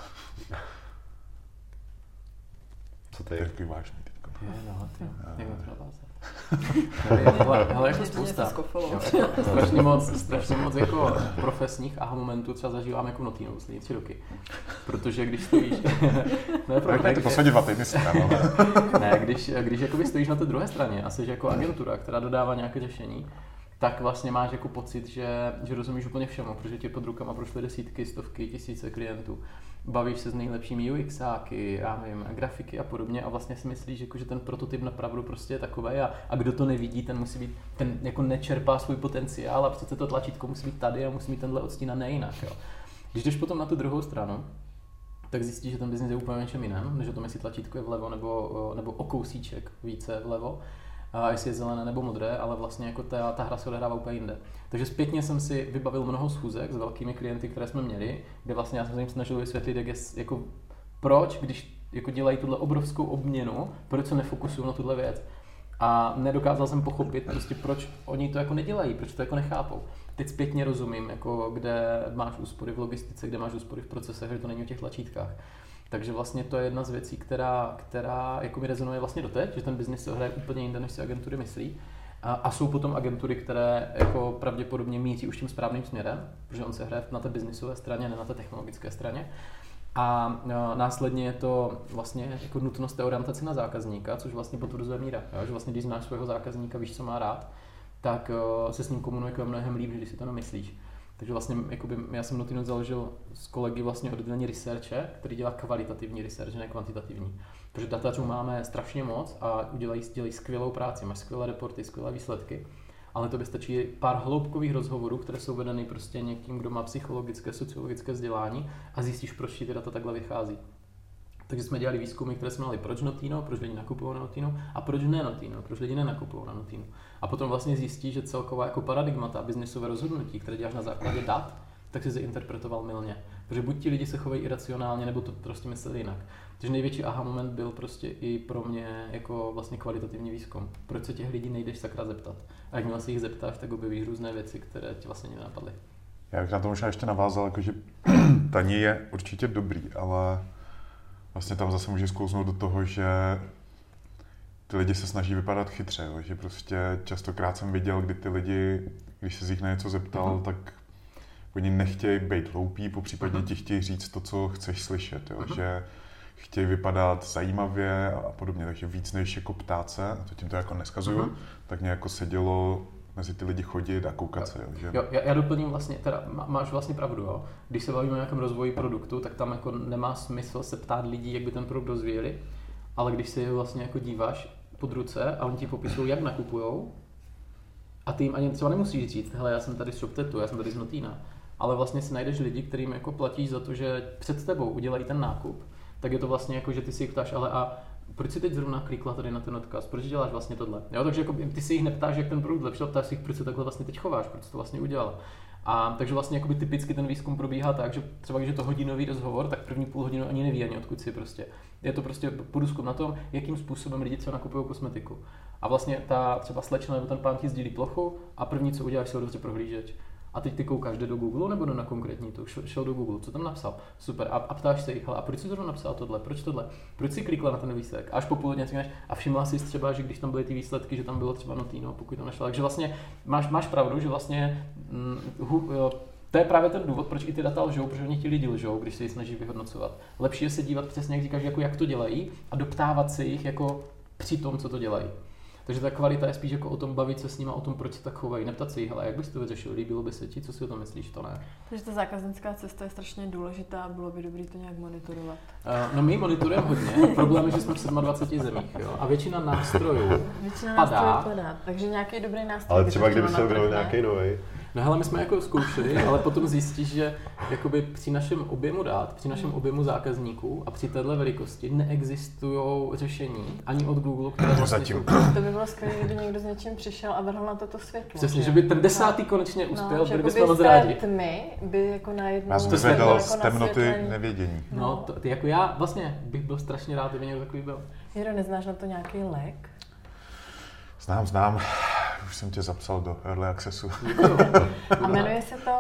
Co to je takový vážný teďko. Je, no, ty, navázat. Nevím, [laughs] ale, ale jako spousta. jako strašně moc, strašně moc jako profesních aha momentů třeba zažívám jako v Notinu poslední tři roky. Protože když stojíš... [laughs] ne, pro, ne, ty poslední dva týdny [laughs] ne, když, když jakoby stojíš na té druhé straně a jsi jako agentura, která dodává nějaké řešení, tak vlastně máš jako pocit, že, že rozumíš úplně všemu, protože ti pod rukama prošly desítky, stovky, tisíce klientů. Bavíš se s nejlepšími UXáky, já nevím, grafiky a podobně a vlastně si myslíš, jako, že ten prototyp napravdu prostě je takový a, a kdo to nevidí, ten musí být, ten jako nečerpá svůj potenciál a přece to tlačítko musí být tady a musí mít tenhle odstín a ne jinak. Jo. Když jdeš potom na tu druhou stranu, tak zjistíš, že ten biznis je úplně něčem jiném, než o tom, jestli tlačítko je vlevo nebo, nebo o kousíček více vlevo, a jestli je zelené nebo modré, ale vlastně jako ta, ta hra se odehrává úplně jinde. Takže zpětně jsem si vybavil mnoho schůzek s velkými klienty, které jsme měli, kde vlastně já jsem se jim snažil vysvětlit, jak je, jako, proč, když jako dělají tuhle obrovskou obměnu, proč se nefokusují na tuhle věc. A nedokázal jsem pochopit prostě, proč oni to jako nedělají, proč to jako nechápou. Teď zpětně rozumím, jako kde máš úspory v logistice, kde máš úspory v procesech, že to není o těch tlačítkách. Takže vlastně to je jedna z věcí, která, která jako mi rezonuje vlastně doteď, že ten biznis se hraje úplně jinde, než si agentury myslí. A, a jsou potom agentury, které jako pravděpodobně míří už tím správným směrem, protože on se hraje na té biznisové straně, ne na té technologické straně. A a následně je to vlastně jako nutnost té orientace na zákazníka, což vlastně potvrzuje míra. Jo? Že vlastně, když znáš svého zákazníka, víš, co má rád, tak eh, se s ním komunikuje mnohem líp, když si to nemyslíš. Takže vlastně jakoby, já jsem Notino založil s kolegy vlastně oddělení researche, který dělá kvalitativní research, ne kvantitativní. Protože datařů máme strašně moc a udělají, dělají skvělou práci, máš skvělé reporty, skvělé výsledky, ale to by stačí pár hloubkových rozhovorů, které jsou vedeny prostě někým, kdo má psychologické, sociologické vzdělání a zjistíš, proč ti ty data takhle vychází. Takže jsme dělali výzkumy, které jsme měli, proč Notino, proč lidi nakupují na Notino a proč ne Notino, proč lidi nenakupují na Notino. A potom vlastně zjistí, že celková jako paradigmata biznisové rozhodnutí, které děláš na základě dat, tak si je interpretoval milně. Protože buď ti lidi se chovají iracionálně, nebo to prostě mysleli jinak. Takže největší aha moment byl prostě i pro mě jako vlastně kvalitativní výzkum. Proč se těch lidí nejdeš sakra zeptat? A jakmile se jich zeptáš, tak objevíš různé věci, které ti vlastně nenapadly. Já bych na to možná ještě navázal, jakože [clears throat] taní je určitě dobrý, ale vlastně tam zase může sklouznout do toho, že ty lidi se snaží vypadat chytře, jo? že prostě častokrát jsem viděl, kdy ty lidi, když se z nich na něco zeptal, Mhm. tak oni nechtějí být hloupí, po případě Mhm. ti chtějí říct to, co chceš slyšet, jo? Mhm. že chtějí vypadat zajímavě a podobně, takže víc než jako ptát se, a to tím to jako neskazuju, Mhm. tak mě jako sedělo mezi ty lidi chodit a koukat se. Jo? Že... Jo, já, já doplním vlastně, teda má- máš vlastně pravdu, jo. Když se bavíme o nějakém rozvoji produktu, tak tam jako nemá smysl se ptát lidí, jak by ten produkt rozvíjeli, ale když se vlastně jako díváš pod ruce a oni ti popisují, jak nakupujou, a ty jim ani třeba nemusíš říct, hele, já jsem tady z ShopTetu, já jsem tady z Notína, ale vlastně si najdeš lidi, kterým jako platíš za to, že před tebou udělají ten nákup, tak je to vlastně jako, že ty si jich ptáš, ale a proč si teď zrovna klikla tady na ten odkaz, proč děláš vlastně tohle? Jo, takže jako ty si jich neptáš, jak ten produkt lepšil, ptáš si jich, proč se takhle vlastně teď chováš, proč to vlastně udělal. A takže vlastně jakoby typicky ten výzkum probíhá tak, že třeba když je to hodinový rozhovor, tak první půl hodinu ani neví ani odkud si prostě. Je to prostě průzkum na tom, jakým způsobem lidi třeba nakupují kosmetiku. A vlastně ta třeba slečna nebo ten pán ti sdílí plochu a první, co uděláš, si otevře prohlížeč. A teď ty koukáš, jde do Google nebo jde na konkrétní to? Šel, do Google, co tam napsal? Super. A, a ptáš se jich, a proč si to napsal tohle? Proč tohle? Proč si klikla na ten výsledek? Až po půl říkáš, a všimla jsi třeba, že když tam byly ty výsledky, že tam bylo třeba notino, pokud to našla. Takže vlastně máš, máš pravdu, že vlastně hm, hu, jo, to je právě ten důvod, proč i ty data lžou, protože oni ti lidi lžou, když se ji snaží vyhodnocovat. Lepší je se dívat přesně, jak říkáš, jako jak to dělají a doptávat se jich jako při tom, co to dělají. Takže ta kvalita je spíš jako o tom bavit se s nimi, o tom, proč se tak chovají. Neptat se jich, ale jak bys to vyřešil, líbilo by se ti, co si o tom myslíš, to ne. Takže ta zákaznická cesta je strašně důležitá a bylo by dobré to nějak monitorovat. Uh, no my monitorujeme hodně, problém je, že jsme v 27 zemích jo, a většina nástrojů Většina padá. nástrojů padá, takže nějaký dobrý nástroj. Ale by třeba to kdyby se objevil nějaký nový. No hele, my jsme jako zkoušeli, ale potom zjistíš, že jakoby při našem objemu dát, při našem objemu zákazníků a při téhle velikosti neexistují řešení ani od Google, které vlastně Zatím. To by bylo skvělé, kdyby někdo s něčím přišel a vrhl na toto světlo. Přesně, že by ten desátý konečně uspěl, no, byli že bychom moc z té rádi. tmy by jako najednou... Já jsem To to se zvedl jako z temnoty nevědění. No, to, ty jako já vlastně bych byl strašně rád, kdyby někdo takový byl. Jiro, neznáš na to nějaký lék? Znám, znám. Už jsem tě zapsal do Early Accessu. A jmenuje se to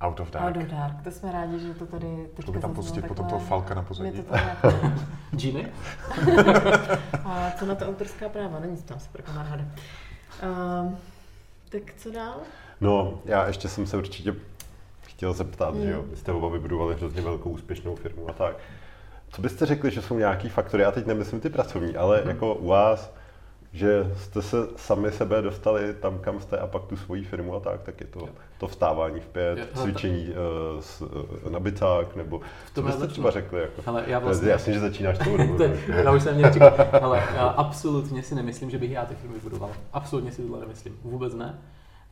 Out of Dark. Out of Dark. To jsme rádi, že to tady teďka To by tam pustit potom takhle. toho Falka na Mě pozadí. to nějak... Genie? [laughs] A co na to autorská práva? Není tam se pro kamaráda. Um, tak co dál? No, já ještě jsem se určitě chtěl zeptat, Mm. že jo, vy jste oba vybudovali hrozně velkou úspěšnou firmu a tak. Co byste řekli, že jsou nějaký faktory, já teď nemyslím ty pracovní, ale Mhm. jako u vás, že jste se sami sebe dostali tam, kam jste a pak tu svoji firmu a tak, tak je to, to vstávání v pět, Jo, hele, cvičení uh, s, uh, na byták, nebo co tom já byste třeba řekli? Jako? Hele, já To vlastně... je jasně, že začínáš tou [laughs] to je, já už jsem měl říkat, [laughs] ale já absolutně si nemyslím, že bych já ty firmy vybudoval. Absolutně si tohle nemyslím. Vůbec ne.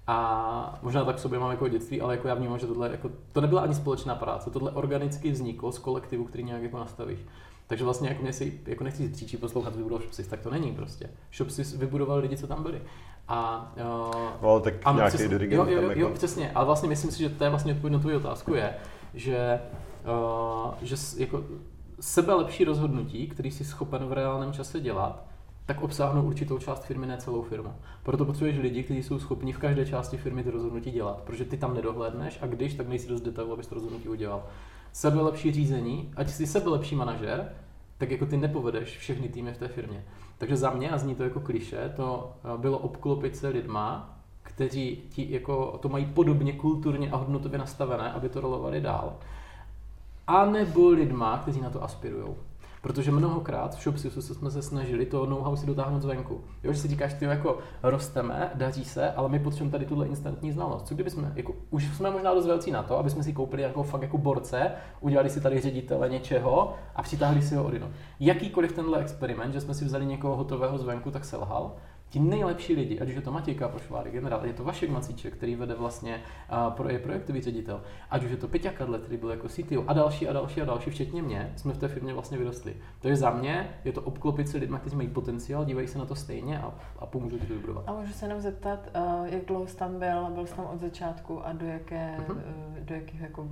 A možná tak v sobě mám jako dětství, ale jako já vnímám, že tohle jako, to nebyla ani společná práce, tohle organicky vzniklo z kolektivu, který nějak jako nastavíš. Takže vlastně jako mě si, jako nechci říct příčí poslouchat vybudoval Shopsys, tak to není prostě. Shopsys vybudoval lidi, co tam byli. A uh, No, tak ano, nějaký přesně, dirigent jo, jo, tam jo, jako... jo, přesně, ale vlastně myslím si, že to je vlastně odpověď na tvou otázku je, že, uh, že jako sebe lepší rozhodnutí, který jsi schopen v reálném čase dělat, tak obsáhnou určitou část firmy, ne celou firmu. Proto potřebuješ lidi, kteří jsou schopni v každé části firmy ty rozhodnutí dělat, protože ty tam nedohlédneš a když, tak nejsi dost detailu, abys to rozhodnutí udělal. Sebe lepší řízení, ať jsi sebe lepší manažer, tak jako ty nepovedeš všechny týmy v té firmě. Takže za mě, a zní to jako kliše, to eh, bylo obklopit se lidma, kteří ti jako to mají podobně kulturně a hodnotově nastavené, aby to rolovali dál. A nebo lidma, kteří na to aspirují. Protože mnohokrát v Shopsisu jsme se snažili to know-how si dotáhnout zvenku. Jo, že si říkáš, ty jako rosteme, daří se, ale my potřebujeme tady tuhle instantní znalost. Co kdyby jsme, jako, už jsme možná dost velcí na to, aby jsme si koupili jako fakt jako borce, udělali si tady ředitele něčeho a přitáhli si ho odino. Jakýkoliv tenhle experiment, že jsme si vzali někoho hotového zvenku, tak selhal. Ti nejlepší lidi, ať už je to Matěj Kapošváry, generál, je to Vašek Macíček, který vede vlastně pro, je projektový ředitel, ať už je to Peťa Kadle, který byl jako CTO a další a další a další, včetně mě, jsme v té firmě vlastně vyrostli. Takže za mě je to obklopit se lidmi, kteří mají potenciál, dívají se na to stejně a, a pomůžou ti to vybudovat. A můžu se jenom zeptat, uh, jak dlouho jsi tam byl, byl jsi tam od začátku a do jaké, Mhm. uh, do jakých jako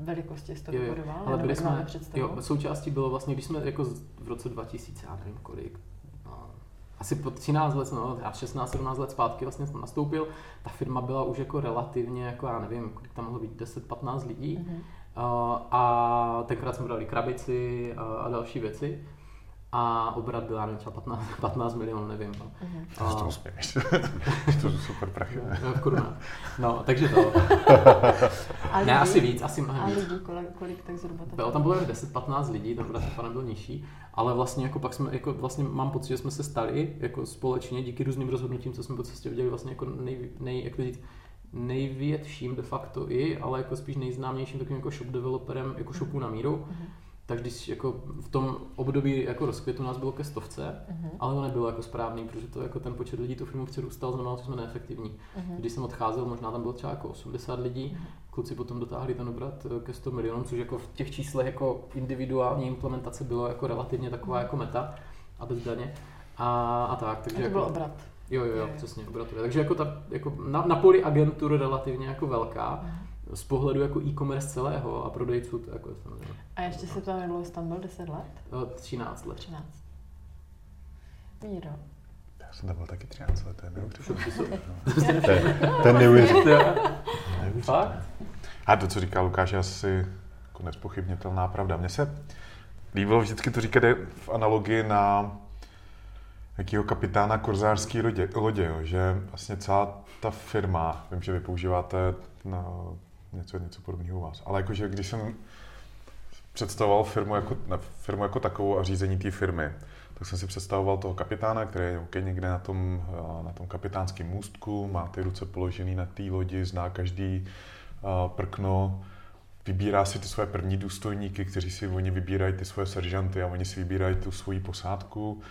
velikosti jsi to vybudoval? Ale byli jsme, jo, součástí bylo vlastně, když jsme jako v roce 2000, já nevím kolik, asi po 13 let, no, já 16-17 let zpátky vlastně jsem nastoupil, ta firma byla už jako relativně, jako já nevím, kolik tam mohlo být, 10-15 lidí. Mhm. Uh, a tenkrát jsme dali krabici a, a další věci. A obrat byl, já nevím, třeba 15, 15 [laughs] milionů, nevím. No. To A- [laughs] to směješ. to jsou super prachy. No, v korunách. No, takže to. [laughs] A Ne, lidi? asi víc, asi A mnohem víc. lidí, kolik, kolik tak zhruba to Bylo tam bylo 10-15 lidí, ten obrat byl nižší, ale vlastně jako pak jsme, jako vlastně mám pocit, že jsme se stali jako společně díky různým rozhodnutím, co jsme po cestě viděli vlastně jako nej, nej, jak to říct, největším de facto i, ale jako spíš nejznámějším takovým jako shop developerem, jako shopů na míru. Mhm. Tak když jako v tom období jako rozkvětu nás bylo ke stovce, Mhm. ale to nebylo jako správný, protože to jako ten počet lidí tu firmu přirůstal, znamenalo, že jsme neefektivní. Mhm. Když jsem odcházel, možná tam bylo třeba jako 80 lidí, kluci potom dotáhli ten obrat eh, ke 100 milionům, což jako v těch číslech jako individuální implementace bylo jako relativně taková jako meta a bez daně. A, a tak, takže A to jako, byl obrat. Jo, jo, Jo, přesně, obratově. Takže jako, ta, jako na, na poli agentur relativně jako velká, Mhm. Z pohledu jako e-commerce celého a prodejců to jako je samozřejmě A ještě se tam jak dlouho jsi tam byl, 10 let? eh, 13 let. 13. Míro, Já jsem tam byl taky 13 let, to je neuvěřitelné. Ten, ten neuvěřitelný. Fakt? A to, co říká Lukáš, je asi jako nespochybnitelná pravda. Mně se líbilo vždycky to říkat v analogii na jakýho kapitána korzářské lodě, lodě jo, že vlastně celá ta firma, vím, že vy používáte na něco, něco podobného u vás, ale jakože když jsem představoval firmu jako, na firmu jako takovou a řízení té firmy, tak jsem si představoval toho kapitána, který je okay, někde na tom, na tom kapitánském můstku, má ty ruce položený na té lodi, zná každý uh, prkno, vybírá si ty své první důstojníky, kteří si oni vybírají ty svoje seržanty a oni si vybírají tu svoji posádku.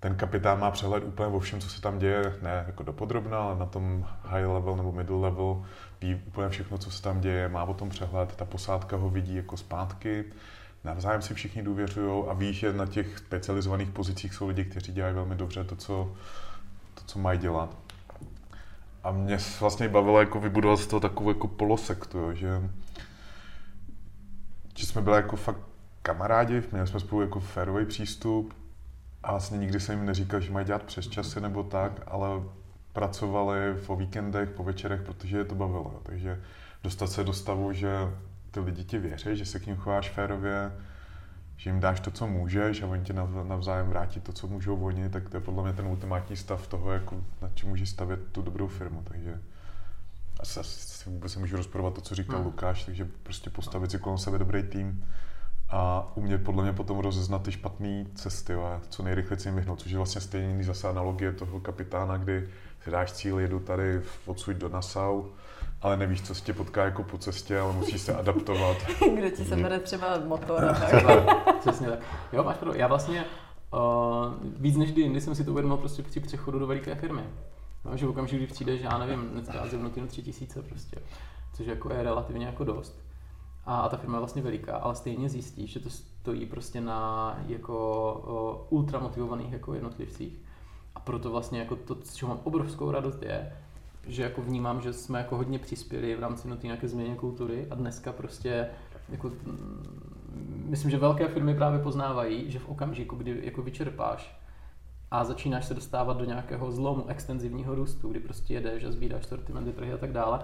Ten kapitán má přehled úplně o všem, co se tam děje, ne jako dopodrobna, ale na tom high level nebo middle level ví úplně všechno, co se tam děje, má o tom přehled, ta posádka ho vidí jako zpátky, navzájem si všichni důvěřují a ví, že na těch specializovaných pozicích jsou lidi, kteří dělají velmi dobře to, co, to, co mají dělat. A mě vlastně bavilo jako vybudovat z toho takovou jako polosektu, jo, že že jsme byli jako fakt kamarádi, měli jsme spolu jako férový přístup a vlastně nikdy jsem jim neříkal, že mají dělat přes časy nebo tak, ale pracovali po víkendech, po večerech, protože je to bavilo. Takže dostat se do stavu, že ty lidi ti věří, že se k ním chováš férově, že jim dáš to, co můžeš a oni ti navzájem vrátí to, co můžou oni, tak to je podle mě ten ultimátní stav toho, jako, na čem můžeš stavět tu dobrou firmu. Takže asi, asi vůbec nemůžu rozporovat to, co říkal hmm. Lukáš, takže prostě postavit si kolem sebe dobrý tým a umět podle mě potom rozeznat ty špatné cesty a co nejrychleji si jim vyhnout, což je vlastně stejný zase analogie toho kapitána, kdy si dáš cíl, jedu tady odsud do Nassau, ale nevíš, co se tě potká jako po cestě, ale musíš se adaptovat. [laughs] Kde ti se bere třeba motor a tak. Přesně tak. Jo, máš pravdu. Já vlastně uh, víc než kdy jindy jsem si to uvědomil prostě při přechodu do veliké firmy. No, že v okamžiku, kdy přijdeš, já nevím, dneska zjevnutím tři tisíce prostě, což jako je relativně jako dost. A, a ta firma je vlastně veliká, ale stejně zjistíš, že to stojí prostě na jako ultramotivovaných jako jednotlivcích. A proto vlastně jako to, z čeho mám obrovskou radost je, že jako vnímám, že jsme jako hodně přispěli v rámci no nějaké změně kultury a dneska prostě jako, mm, myslím, že velké firmy právě poznávají, že v okamžiku, kdy jako vyčerpáš a začínáš se dostávat do nějakého zlomu extenzivního růstu, kdy prostě jedeš a sbíráš sortimenty, trhy a tak dále,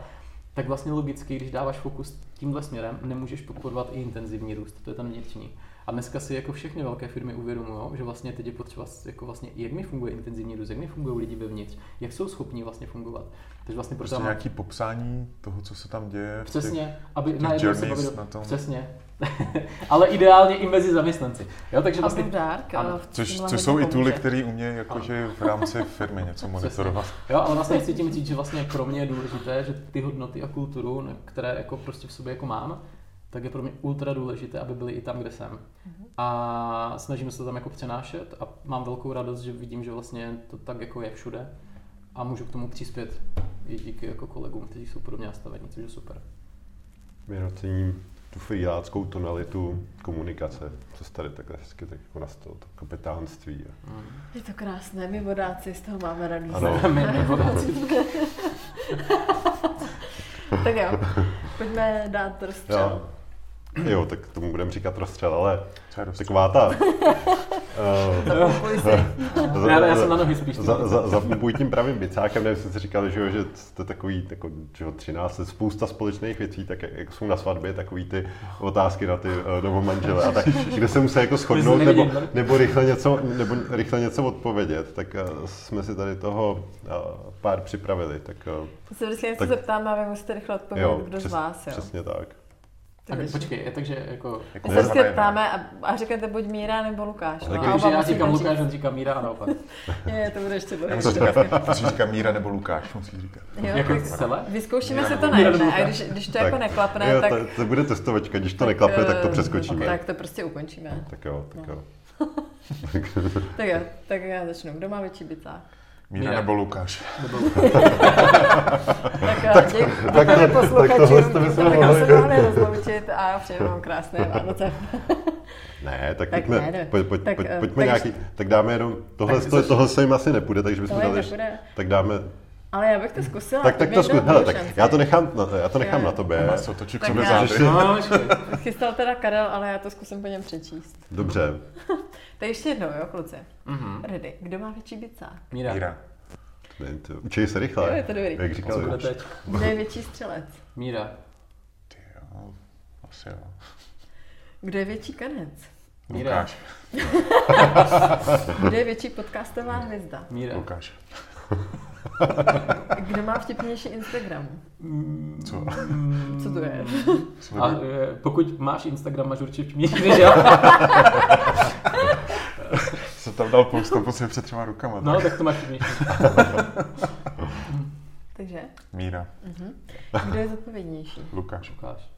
tak vlastně logicky, když dáváš fokus tímhle směrem, nemůžeš podporovat i intenzivní růst, to je ten vnitřní. A dneska si jako všechny velké firmy uvědomují, že vlastně teď je potřeba, jako vlastně, jak mi funguje intenzivní růst, jak mi fungují lidi vevnitř, jak jsou schopni vlastně fungovat. Takže vlastně prostě tam... nějaký popsání toho, co se tam děje. Přesně, aby najednou se bavili, na tom. Přesně, [laughs] ale ideálně i mezi zaměstnanci. Jo, takže vlastně, dark, ano. Což, což jsou i tooly, které umějí jakože v rámci firmy něco monitorovat. Jo, ale vlastně chci tím říct, že vlastně pro mě je důležité, že ty hodnoty a kulturu, které jako prostě v sobě jako mám, tak je pro mě ultra důležité, aby byly i tam, kde jsem. Mm-hmm. A snažím se to tam jako přenášet a mám velkou radost, že vidím, že vlastně to tak jako je všude a můžu k tomu přispět i díky jako kolegům, kteří jsou podobně nastavení, což je super. Vynocením tu freeláckou tonalitu komunikace, co se tady takhle hezky tak jako nastalo, to kapitánství. Mm. Je to krásné, my vodáci z toho máme radost. Ano, my, [laughs] my vodáci. [laughs] tak jo, pojďme dát rozstřel. Jo. Jo, tak tomu budeme říkat rozstřel, ale taková ta... [laughs] uh, [laughs] já, já jsem na nohy spíš. Za, za, za tím pravým bicákem, nevím, jste si říkali, že, že jste takový, jako, že 13, spousta společných věcí, tak jak jsou na svatbě, takový ty otázky na ty uh, novomanžele, a tak, [laughs] kde se musí jako shodnout, nebo, nebo, rychle něco, nebo rychle něco odpovědět, tak uh, jsme si tady toho uh, pár připravili. Tak, uh, se vždycky něco zeptáme a vy musíte rychle odpovědět, jo, kdo přes, z vás. Jo. Přesně tak. Tak počkej, takže jako... jako se ptáme a, a řeknete buď Míra nebo Lukáš. No, takže já říkám Lukáš, on říká Míra a naopak. [laughs] je, to bude ještě bude. Musí říkat Míra nebo Lukáš, musí říkat. Jo, jako celé? Vyzkoušíme si to na jedné a když, když to jako neklapne, jo, tak... To, to bude testovačka, když to neklapne, tak to eh, přeskočíme. Tak to prostě ukončíme. Tak jo, tak jo. [laughs] tak jo, tak já začnu. Kdo má větší bicák? Míra, Míra nebo Lukáš. tak, [laughs] děk, tak, tak, tak tohle jste bychom mohli rozloučit a přeji vám krásné [laughs] Vánoce. Ne, tak, tak pojďme, ne, pojď, pojď, tak, pojď, pojďme tak, nějaký, tak dáme jenom, tohle, tak, tohle, tohle se jim asi nepůjde, takže bychom dali, tak dáme, ale já bych to zkusila. Tak, tak to zkus, hele, tak já to nechám, na, já to nechám jo. na tobě. Má se otočit k sobě zády. Chystal teda Karel, ale já to zkusím po něm přečíst. Dobře. [laughs] Tak ještě jednou, jo, kluci. Mhm. Ready. Kdo má větší bicák? Míra. Míra. Učej se rychle. Jo, je to dobrý. Jak říkal teď? Kdo je větší střelec? Míra. Ty jo, asi jo. Kdo je větší kanec? Míra. Lukáš. Kdo je větší podcastová hvězda? Míra. Lukáš. [laughs] Kdo má vtipnější Instagram? Co? Co to je? A eh, pokud máš Instagram, máš určitě vtipnější než já. [laughs] Jsem tam dal post prostě před třema rukama. No, tak. tak to máš vtipnější. [laughs] Takže, Míra. kdo je zodpovědnější? Lukáš. Lukáš.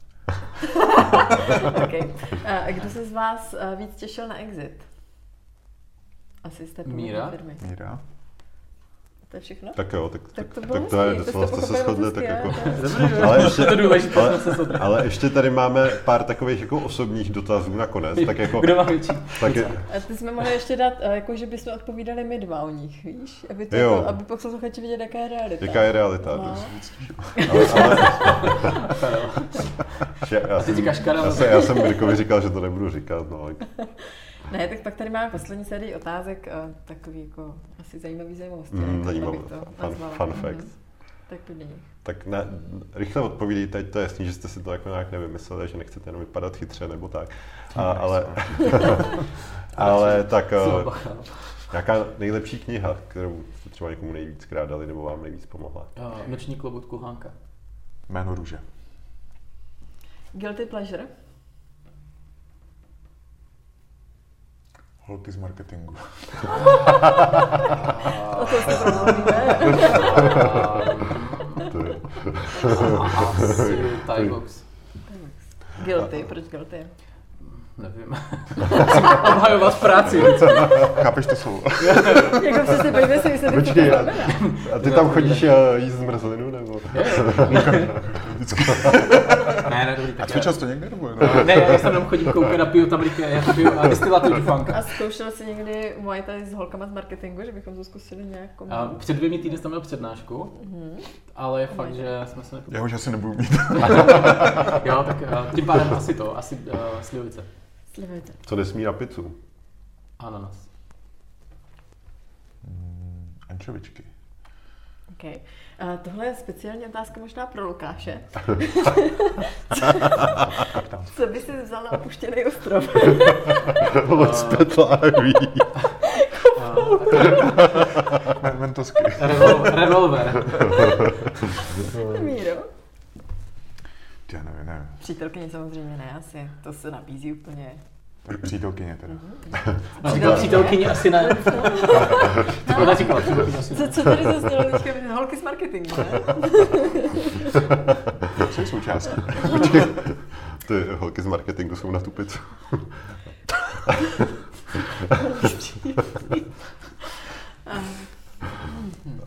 Okay. A kdo se z vás eh, víc těšil na exit? Asi jste Míra? firmy. Míra. To je všechno? Tak jo, tak, Tak tak, to tak, bylo tak to je, docela to jste se shodli, tak jako... Ale ještě, To je důležité, ale, ale ještě tady máme pár takových jako osobních dotazů nakonec, tak jako... Kdo má větší? Tak je, A ty jsme mohli ještě dát, eh, jako že bychom odpovídali my dva o nich, víš? Aby, to Jo. jako, aby posluchači viděli, jaká je realita. jaká je realita? No. [laughs] [laughs] Ale, ale, [laughs] já, Ty jsem, já, jsem, já jsem Mirkovi říkal, že to nebudu říkat, no. Ne, tak pak tady máme poslední sérii otázek, eh, takový jako asi zajímavý zajímavosti. Mm, zajímavý. To Fun, fun Mhm. fact. Tak do nich. Tak ne, rychle odpovídejte, to je jasný, že jste si to jako nějak nevymysleli, že nechcete jenom vypadat chytře nebo tak. A, ale, [laughs] ale tak Co, eh, nějaká nejlepší kniha, kterou jste třeba někomu nejvíckrát dali nebo vám nejvíc pomohla. Eh, Noční klobouk Kulhánka. Jméno růže. Guilty pleasure? Holky z marketingu. [laughs] O to se promluvíme. To je, Asi [laughs] Thai box. Guilty, proč guilty? Nevím. [laughs] Obhajovat práci. Chápeš to slovo? jako přesně, pojďme si vysvětlit, Počkej, a, a ty tam chodíš eh, jíst zmrzlinu nebo? Ne, ne, dobrý, A tak cvičil já, jsi to někde nebo ne, já [laughs] jsem tam chodím koukat a piju tam rýpě, já piju a destilát Jufanka. A zkoušel jsi někdy Muay Thai s holkama z marketingu, že bychom to zkusili nějak A před dvěmi týdny jsem měl přednášku, ale je fakt, že jsme se Já nepokojili. už asi nebudu mít. [laughs] Jo, tak eh, tím pádem asi to, asi uh, slivovice. Slivujte. Co nesmí na pizzu? Ananas. Ančovičky. Okay. A tohle je speciální otázka možná pro Lukáše. Co by si vzal na opuštěný ostrov? Spet láví. Mentosky. Revol- revolver. Míro? Já nevím, nevím. Přítelkyně samozřejmě ne, asi. To se nabízí úplně. Tak přítelkyně teda. No, říkal přítelkyni asi ne. To [laughs] ona říkala, přítelkyni asi Co, ne. co tady zaznělo teďka? Holky z marketingu, ne? [laughs] Co [laughs] je součástí? Ty holky z marketingu jsou na tu pizzu.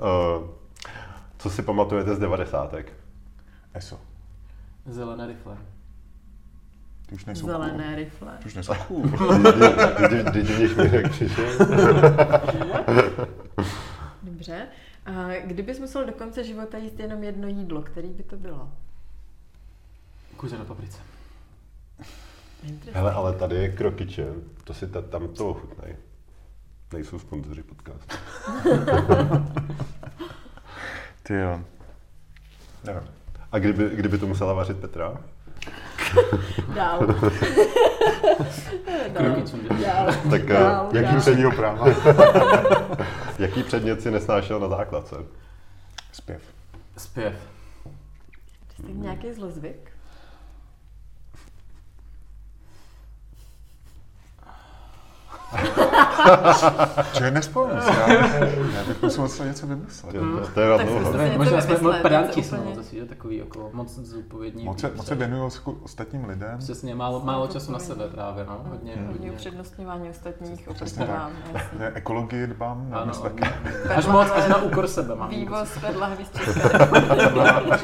Uh, co si pamatujete z devadesátek? ESO. Zelené rifle. Ty už nejsou Zelené cool. rifle. Ty už nejsou cool. Když Mirek přišel? [laughs] Dobře. A kdybys musel do konce života jíst jenom jedno jídlo, který by to bylo? Kuře na paprice. Hele, ale tady je krokyče, to si ta, tam to ochutnej. Nejsou sponzoři podcastu. [laughs] Ty jo. Nevím. A kdyby, kdyby to musela vařit Petra? [laughs] Dál. [laughs] Že? Dál. Tak eh, Dál, jaký, dál. před, Předního práva. [laughs] jaký předmět si nesnášel na základce? Zpěv. Zpěv. Jsi nějaký zlozvyk? Čeho nespomínám si, já, já bych musel něco vymyslet. To, to, to je na dlouho. možná jsme moc pedanti jsme, no, zase takový jako moc zodpovědní. Moc se, moc se věnuju jako ostatním lidem. Přesně, málo, málo času na sebe právě, no. Hodně, Hodně hodně. upřednostňování ostatních Přesně tak. ekologii dbám, na Ano, taky. až moc, až na úkor sebe mám. Vývoz vedla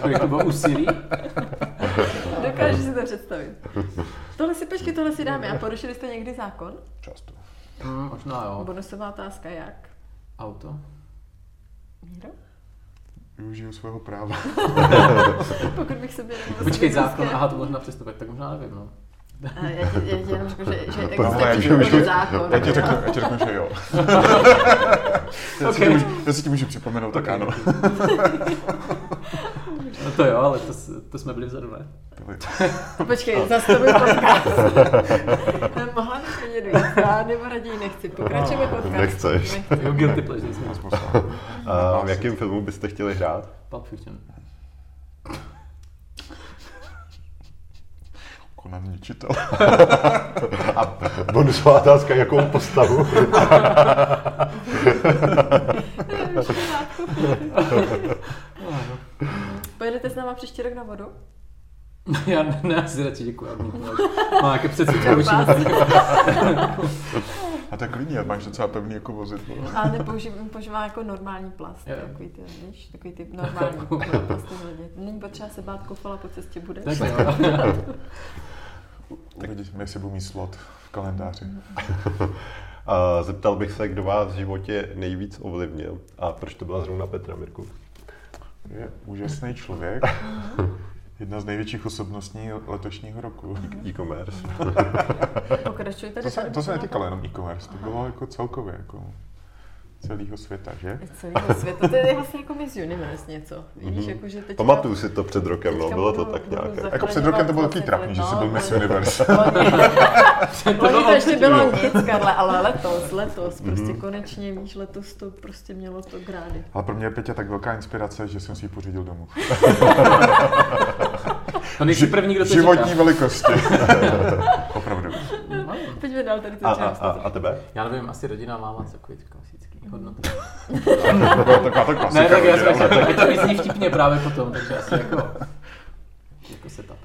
kolik to bylo úsilí. Dokážu si to představit. Tohle si, počkej, tohle si dáme. A porušili jste někdy zákon? Často. Hmm, možná jo. Bonusová otázka jak? Auto. Míro? Využiju svého práva. [laughs] Pokud bych se byl Počkej, zákon, aha, to možná přestupek, tak možná nevím, no. A já, ti, já ti jenom řeknu, že, že [laughs] No, existuje zákon. Já ti řeknu, já ti řeknu že jo. [laughs] já, si Ok. ti můžu, já si ti můžu připomenout, tak ano. No to jo, ale to, to jsme byli vzadu, ne? [laughs] Počkej, zastavím podcast. Mohla bych vědět víc, já nebo raději nechci. Pokračujeme podcast. Nechceš. Jo, guilty pleasure jsme. V jakém filmu byste chtěli hrát? Pulp Fiction. Conan ničitel. [laughs] A bonusová otázka, jakou postavu? [laughs] Pojedete s náma příští rok na vodu? [laughs] Já ne, ne asi radši děkuji. Má nějaké předsudky vůči. A tak klidně, máš docela pevný jako vozidlo. Ale nepoužívám, používám jako normální plast. Jo. Takový ty, víš, takový ty normální plasty. Není potřeba se bát kofola po cestě budeš. Tak jo. Uvidíme, jestli budu mít slot v kalendáři. [laughs] A zeptal bych se, kdo vás v životě nejvíc ovlivnil a proč to byla zrovna Petra Mirku? Je úžasný člověk. [laughs] Jedna z největších osobností letošního roku. E-commerce. Pokračuj tady. To se, to se netýkalo jenom e-commerce, to bylo jako celkově jako celého světa, že? Celého světa. To je vlastně jako Miss Universe něco. Víš, Mhm. jako, že teďka... Pamatuju si to před rokem, no, bylo to budu- tak nějaké. zachraňovat Jako před rokem to bylo takový vlastně trapný, že jsi byl Miss Universe. [laughs] [laughs] Loni to ještě bylo nic, Karle, ale letos, letos, prostě konečně, víš, letos to prostě mělo to grády. Ale pro mě je Peťa tak velká inspirace, že jsem si ji pořídil domů. [laughs] To nejsi první, kdo to Životní říká. velikosti. Opravdu. Pojďme dál tady tu A, a, část. a, a tebe? Já nevím, asi rodina máma, takový klasický hodnoty. Taková to klasika. [laughs] Ne, tak já jsem ať to vyzní vtipně právě potom, takže asi jako, jako setup.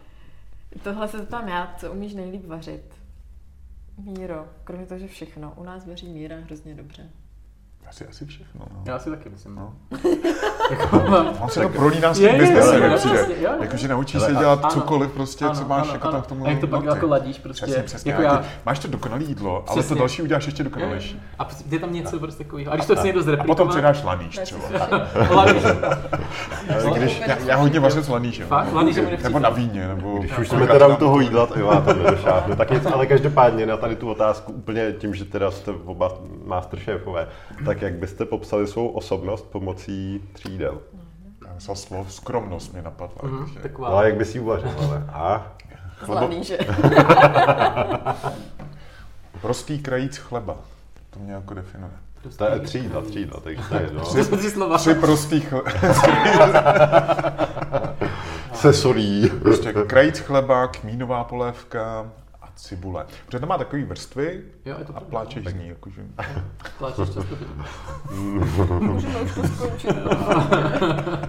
Tohle se zeptám já, co umíš nejlíp vařit? Míro, kromě toho, že všechno. U nás vaří Míra hrozně dobře. Asi, asi všechno. No. Já si taky myslím. No. [laughs] Jako [laughs] mám, On se to prolíná s tím biznesem, jak přijde. jo, jo. Jakože naučí se a- dělat ano. cokoliv prostě, co máš jako tam k tomu A jak to pak noty. jako ladíš prostě, Přesně, přesně. jako Jako já. Máš to dokonalé jídlo, ale to Přesně. další uděláš ještě Jo, jo. dokonalejší. A je tam něco prostě takového. A když to chci někdo A zreplikovat... potom přidáš laníš třeba. [laughs] Laníš. Když, já, já hodně vařím s lanížem. Fakt? Mi Nebo na víně, nebo... Když už jsme teda u toho jídla, to já to nedošáhnu. Tak něco, ale každopádně na tady tu otázku úplně tím, že teda jste oba masterchefové, tak jak byste popsali svou osobnost pomocí tří jídel? Já myslel slovo skromnost mi napadla. Mhm, takže- No Taková. a jak bys ji uvařil, ale? A? Zlaný, že? [laughs] Prostý krajíc chleba. To mě jako definuje. To je tři jídla, takže to je jsou tři slova. Tři prostý chle... [laughs] Se solí. prostě krajíc chleba, kmínová polévka cibule. Protože to má takový vrstvy Jo, je to a pláčeš z ní. Jakože... [laughs] Pláčeš často. [laughs] Můžeme už to skončit. [laughs]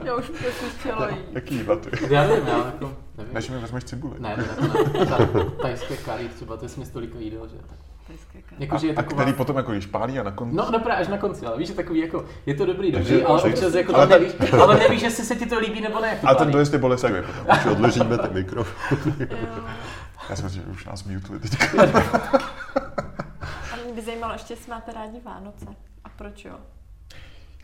Já už prostě chtěla jít. Jaký jídla ty? Já nevím, já jako, nevím. Než mi vezmeš cibuli. Ne, ne, ne, ne. Ta, tajské kari třeba, to je směs toliko jídel, že tak. Jakože je A taková... který potom jako když pálí a na konci... No, dobré, až na konci, ale víš, že takový jako, je to dobrý, dobrý, Takže- ale občas jako ale to nevíš, ale nevíš, jestli se ti to líbí nebo ne, jak to a ten dojezd je bolestivý potom. Už odložíme ten mikrofon. Já jsem že už nás mutili teď. A mě by zajímalo ještě, jestli máte rádi Vánoce. A proč jo?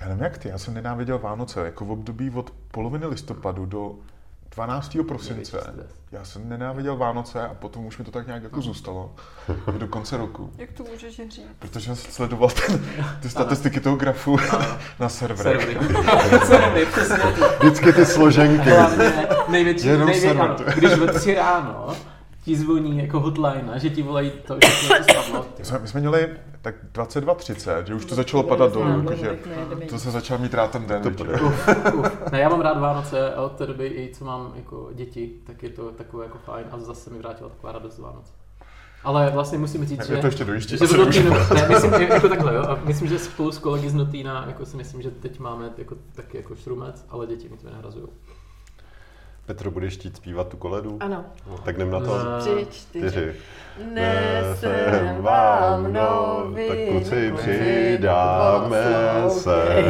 Já nevím jak ty, já jsem nenáviděl Vánoce, jako v období od poloviny listopadu do 12. prosince. Já jsem nenáviděl Vánoce a potom už mi to tak nějak jako zůstalo do konce roku. Jak to můžeš říct? Protože jsem sledoval ten, ty statistiky toho grafu [laughs] na serverech. Servery. [laughs] Vždycky ty složenky. Hlavně největší, Jenom největší, ano, když ve tři ráno ti zvoní jako hotline a že ti volají to, že to spadlo. My jsme, my jsme měli tak 22.30, že už to začalo padat dolů, jakože nejedeme to se začal mít rád ten den. To bude. Uf, uf. Ne, já mám rád Vánoce a od té doby i co mám jako děti, tak je to takové jako fajn a zase mi vrátila taková radost z Vánoc. Ale vlastně musím říct, Jak že... je to ještě dojíždí? že v Notínu, ne, myslím, že jako takhle, jo, a myslím, že spolu s kolegy z Notína, jako si myslím, že teď máme jako, taky jako šrumec, ale děti mi to nenahrazují. Petro, budeš chtít zpívat tu koledu? Ano. No, tak jdem na to. Ne. Tři, čtyři. Čtyři. Nesem vám nový Tak kluci, přidáme se.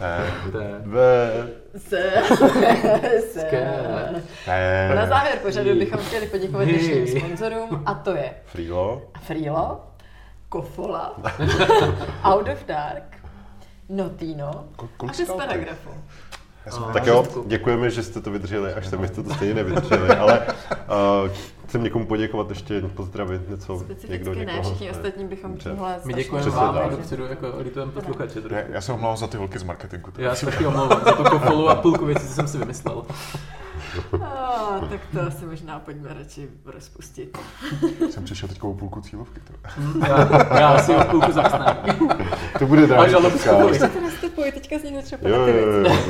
[laughs] Ve, Se. [laughs] Na závěr pořadu bychom chtěli poděkovat dnešním sponzorům a to je Frýlo. Frilo, Kofola, [laughs] Out of Dark, Notino a kolik jsi A Tak jo, děkujeme, že jste to vydrželi, až se jste to stejně nevydrželi, ale [laughs] uh, chcem někomu poděkovat ještě, pozdravit něco, někdo Specificky ne, někoho. všichni ostatní bychom tímhle My děkujeme vám tak. a dopředu jako litujeme posluchače. Já, já se omlouvám za ty holky z marketingu. Já se taky omlouvám za tu kopolu a půlku věcí, co jsem si vymyslel. Tak to asi možná pojďme radši rozpustit. Jsem přišel teď o půlku cílovky. To. Já, já si o půlku zasnám. To bude A další žalobku podcast. kvůli. To nastupuji, teďka z něj třeba Jo, jo,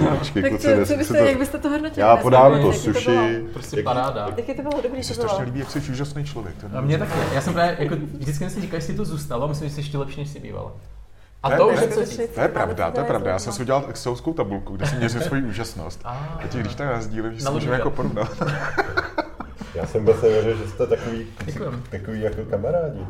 jo, počkej, Tak kluci, co, co byste, to- jak byste to hodnotili? Já podám to sushi. bylo? Prostě paráda. Jak je to bylo dobrý, se to bylo? strašně líbí, jak jsi úžasný člověk. A mě taky. Já jsem právě, jako, vždycky si říkal, jestli to zůstalo, myslím, že jsi ještě lepší, než jsi bývala. A to ne, už je co říct. To je pravda, to je pravda. Já jsem si si udělal excelovskou tabulku, kde jsem měřil svoji úžasnost. A, [laughs] A ti když tak sdílím, že si můžeme jako porovnat. Já jsem vůbec nevěřil, že jste takový, Děkujem. takový jako kamarádi.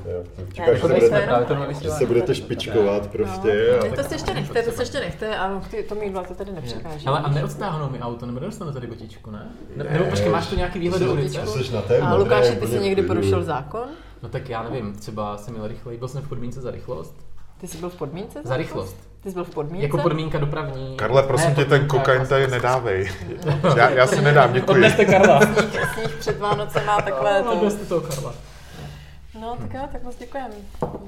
Čekal, že, se budete, to že se budete špičkovat prostě. No, a- to se ještě nechte, to se ještě nechte a ty, to mídlo to tady nepřekáží. Ale a neodstáhnou mi auto, nebo nedostanu tady botičku, ne? ne nebo počkej, máš tu nějaký výhled do ulice? To jsi na té A Lukáši, ty jsi někdy porušil zákon? No tak já nevím, třeba jsem měl rychlej, byl jsem v podmínce za rychlost. Ty jsi byl v podmínce? Za rychlost. Ty jsi byl v podmínce? Jako podmínka dopravní. Karle, prosím Ne, tě, ten kokain jako- tady nedávej. [laughs] Já, já si nedám, děkuji. Odneste Karla. Sníh před Vánocema, takhle to. Odneste toho Karla. No, tak jo, tak moc děkujeme.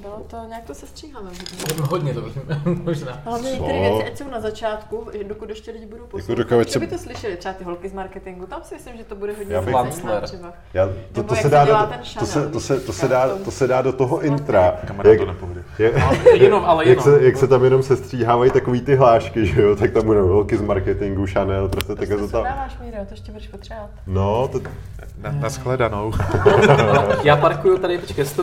Bylo to, nějak to se stříháme. hodně. Hodně to [laughs] možná. Hlavně některé věci, ať jsou na začátku, dokud ještě lidi budou poslouchat. dokud Jako se- by to slyšeli, třeba ty holky z marketingu, tam si myslím, že to bude hodně Já bych- zajímavé třeba. Já, to, to, jak se dá dělá do, ten to, se, to, se, to, se dá, to- se dá do toho intra. Kamarád Jak, to jak, Jenom, ale jak, jenom. se, jak se tam jenom sestříhávají takový ty hlášky, že jo, tak tam budou holky z marketingu, Chanel, prostě takhle se to tam. dáváš, Míro, to ještě budeš potřebovat. No, to, Na, na shledanou. [laughs] Já parkuju tady, počkej, jestli to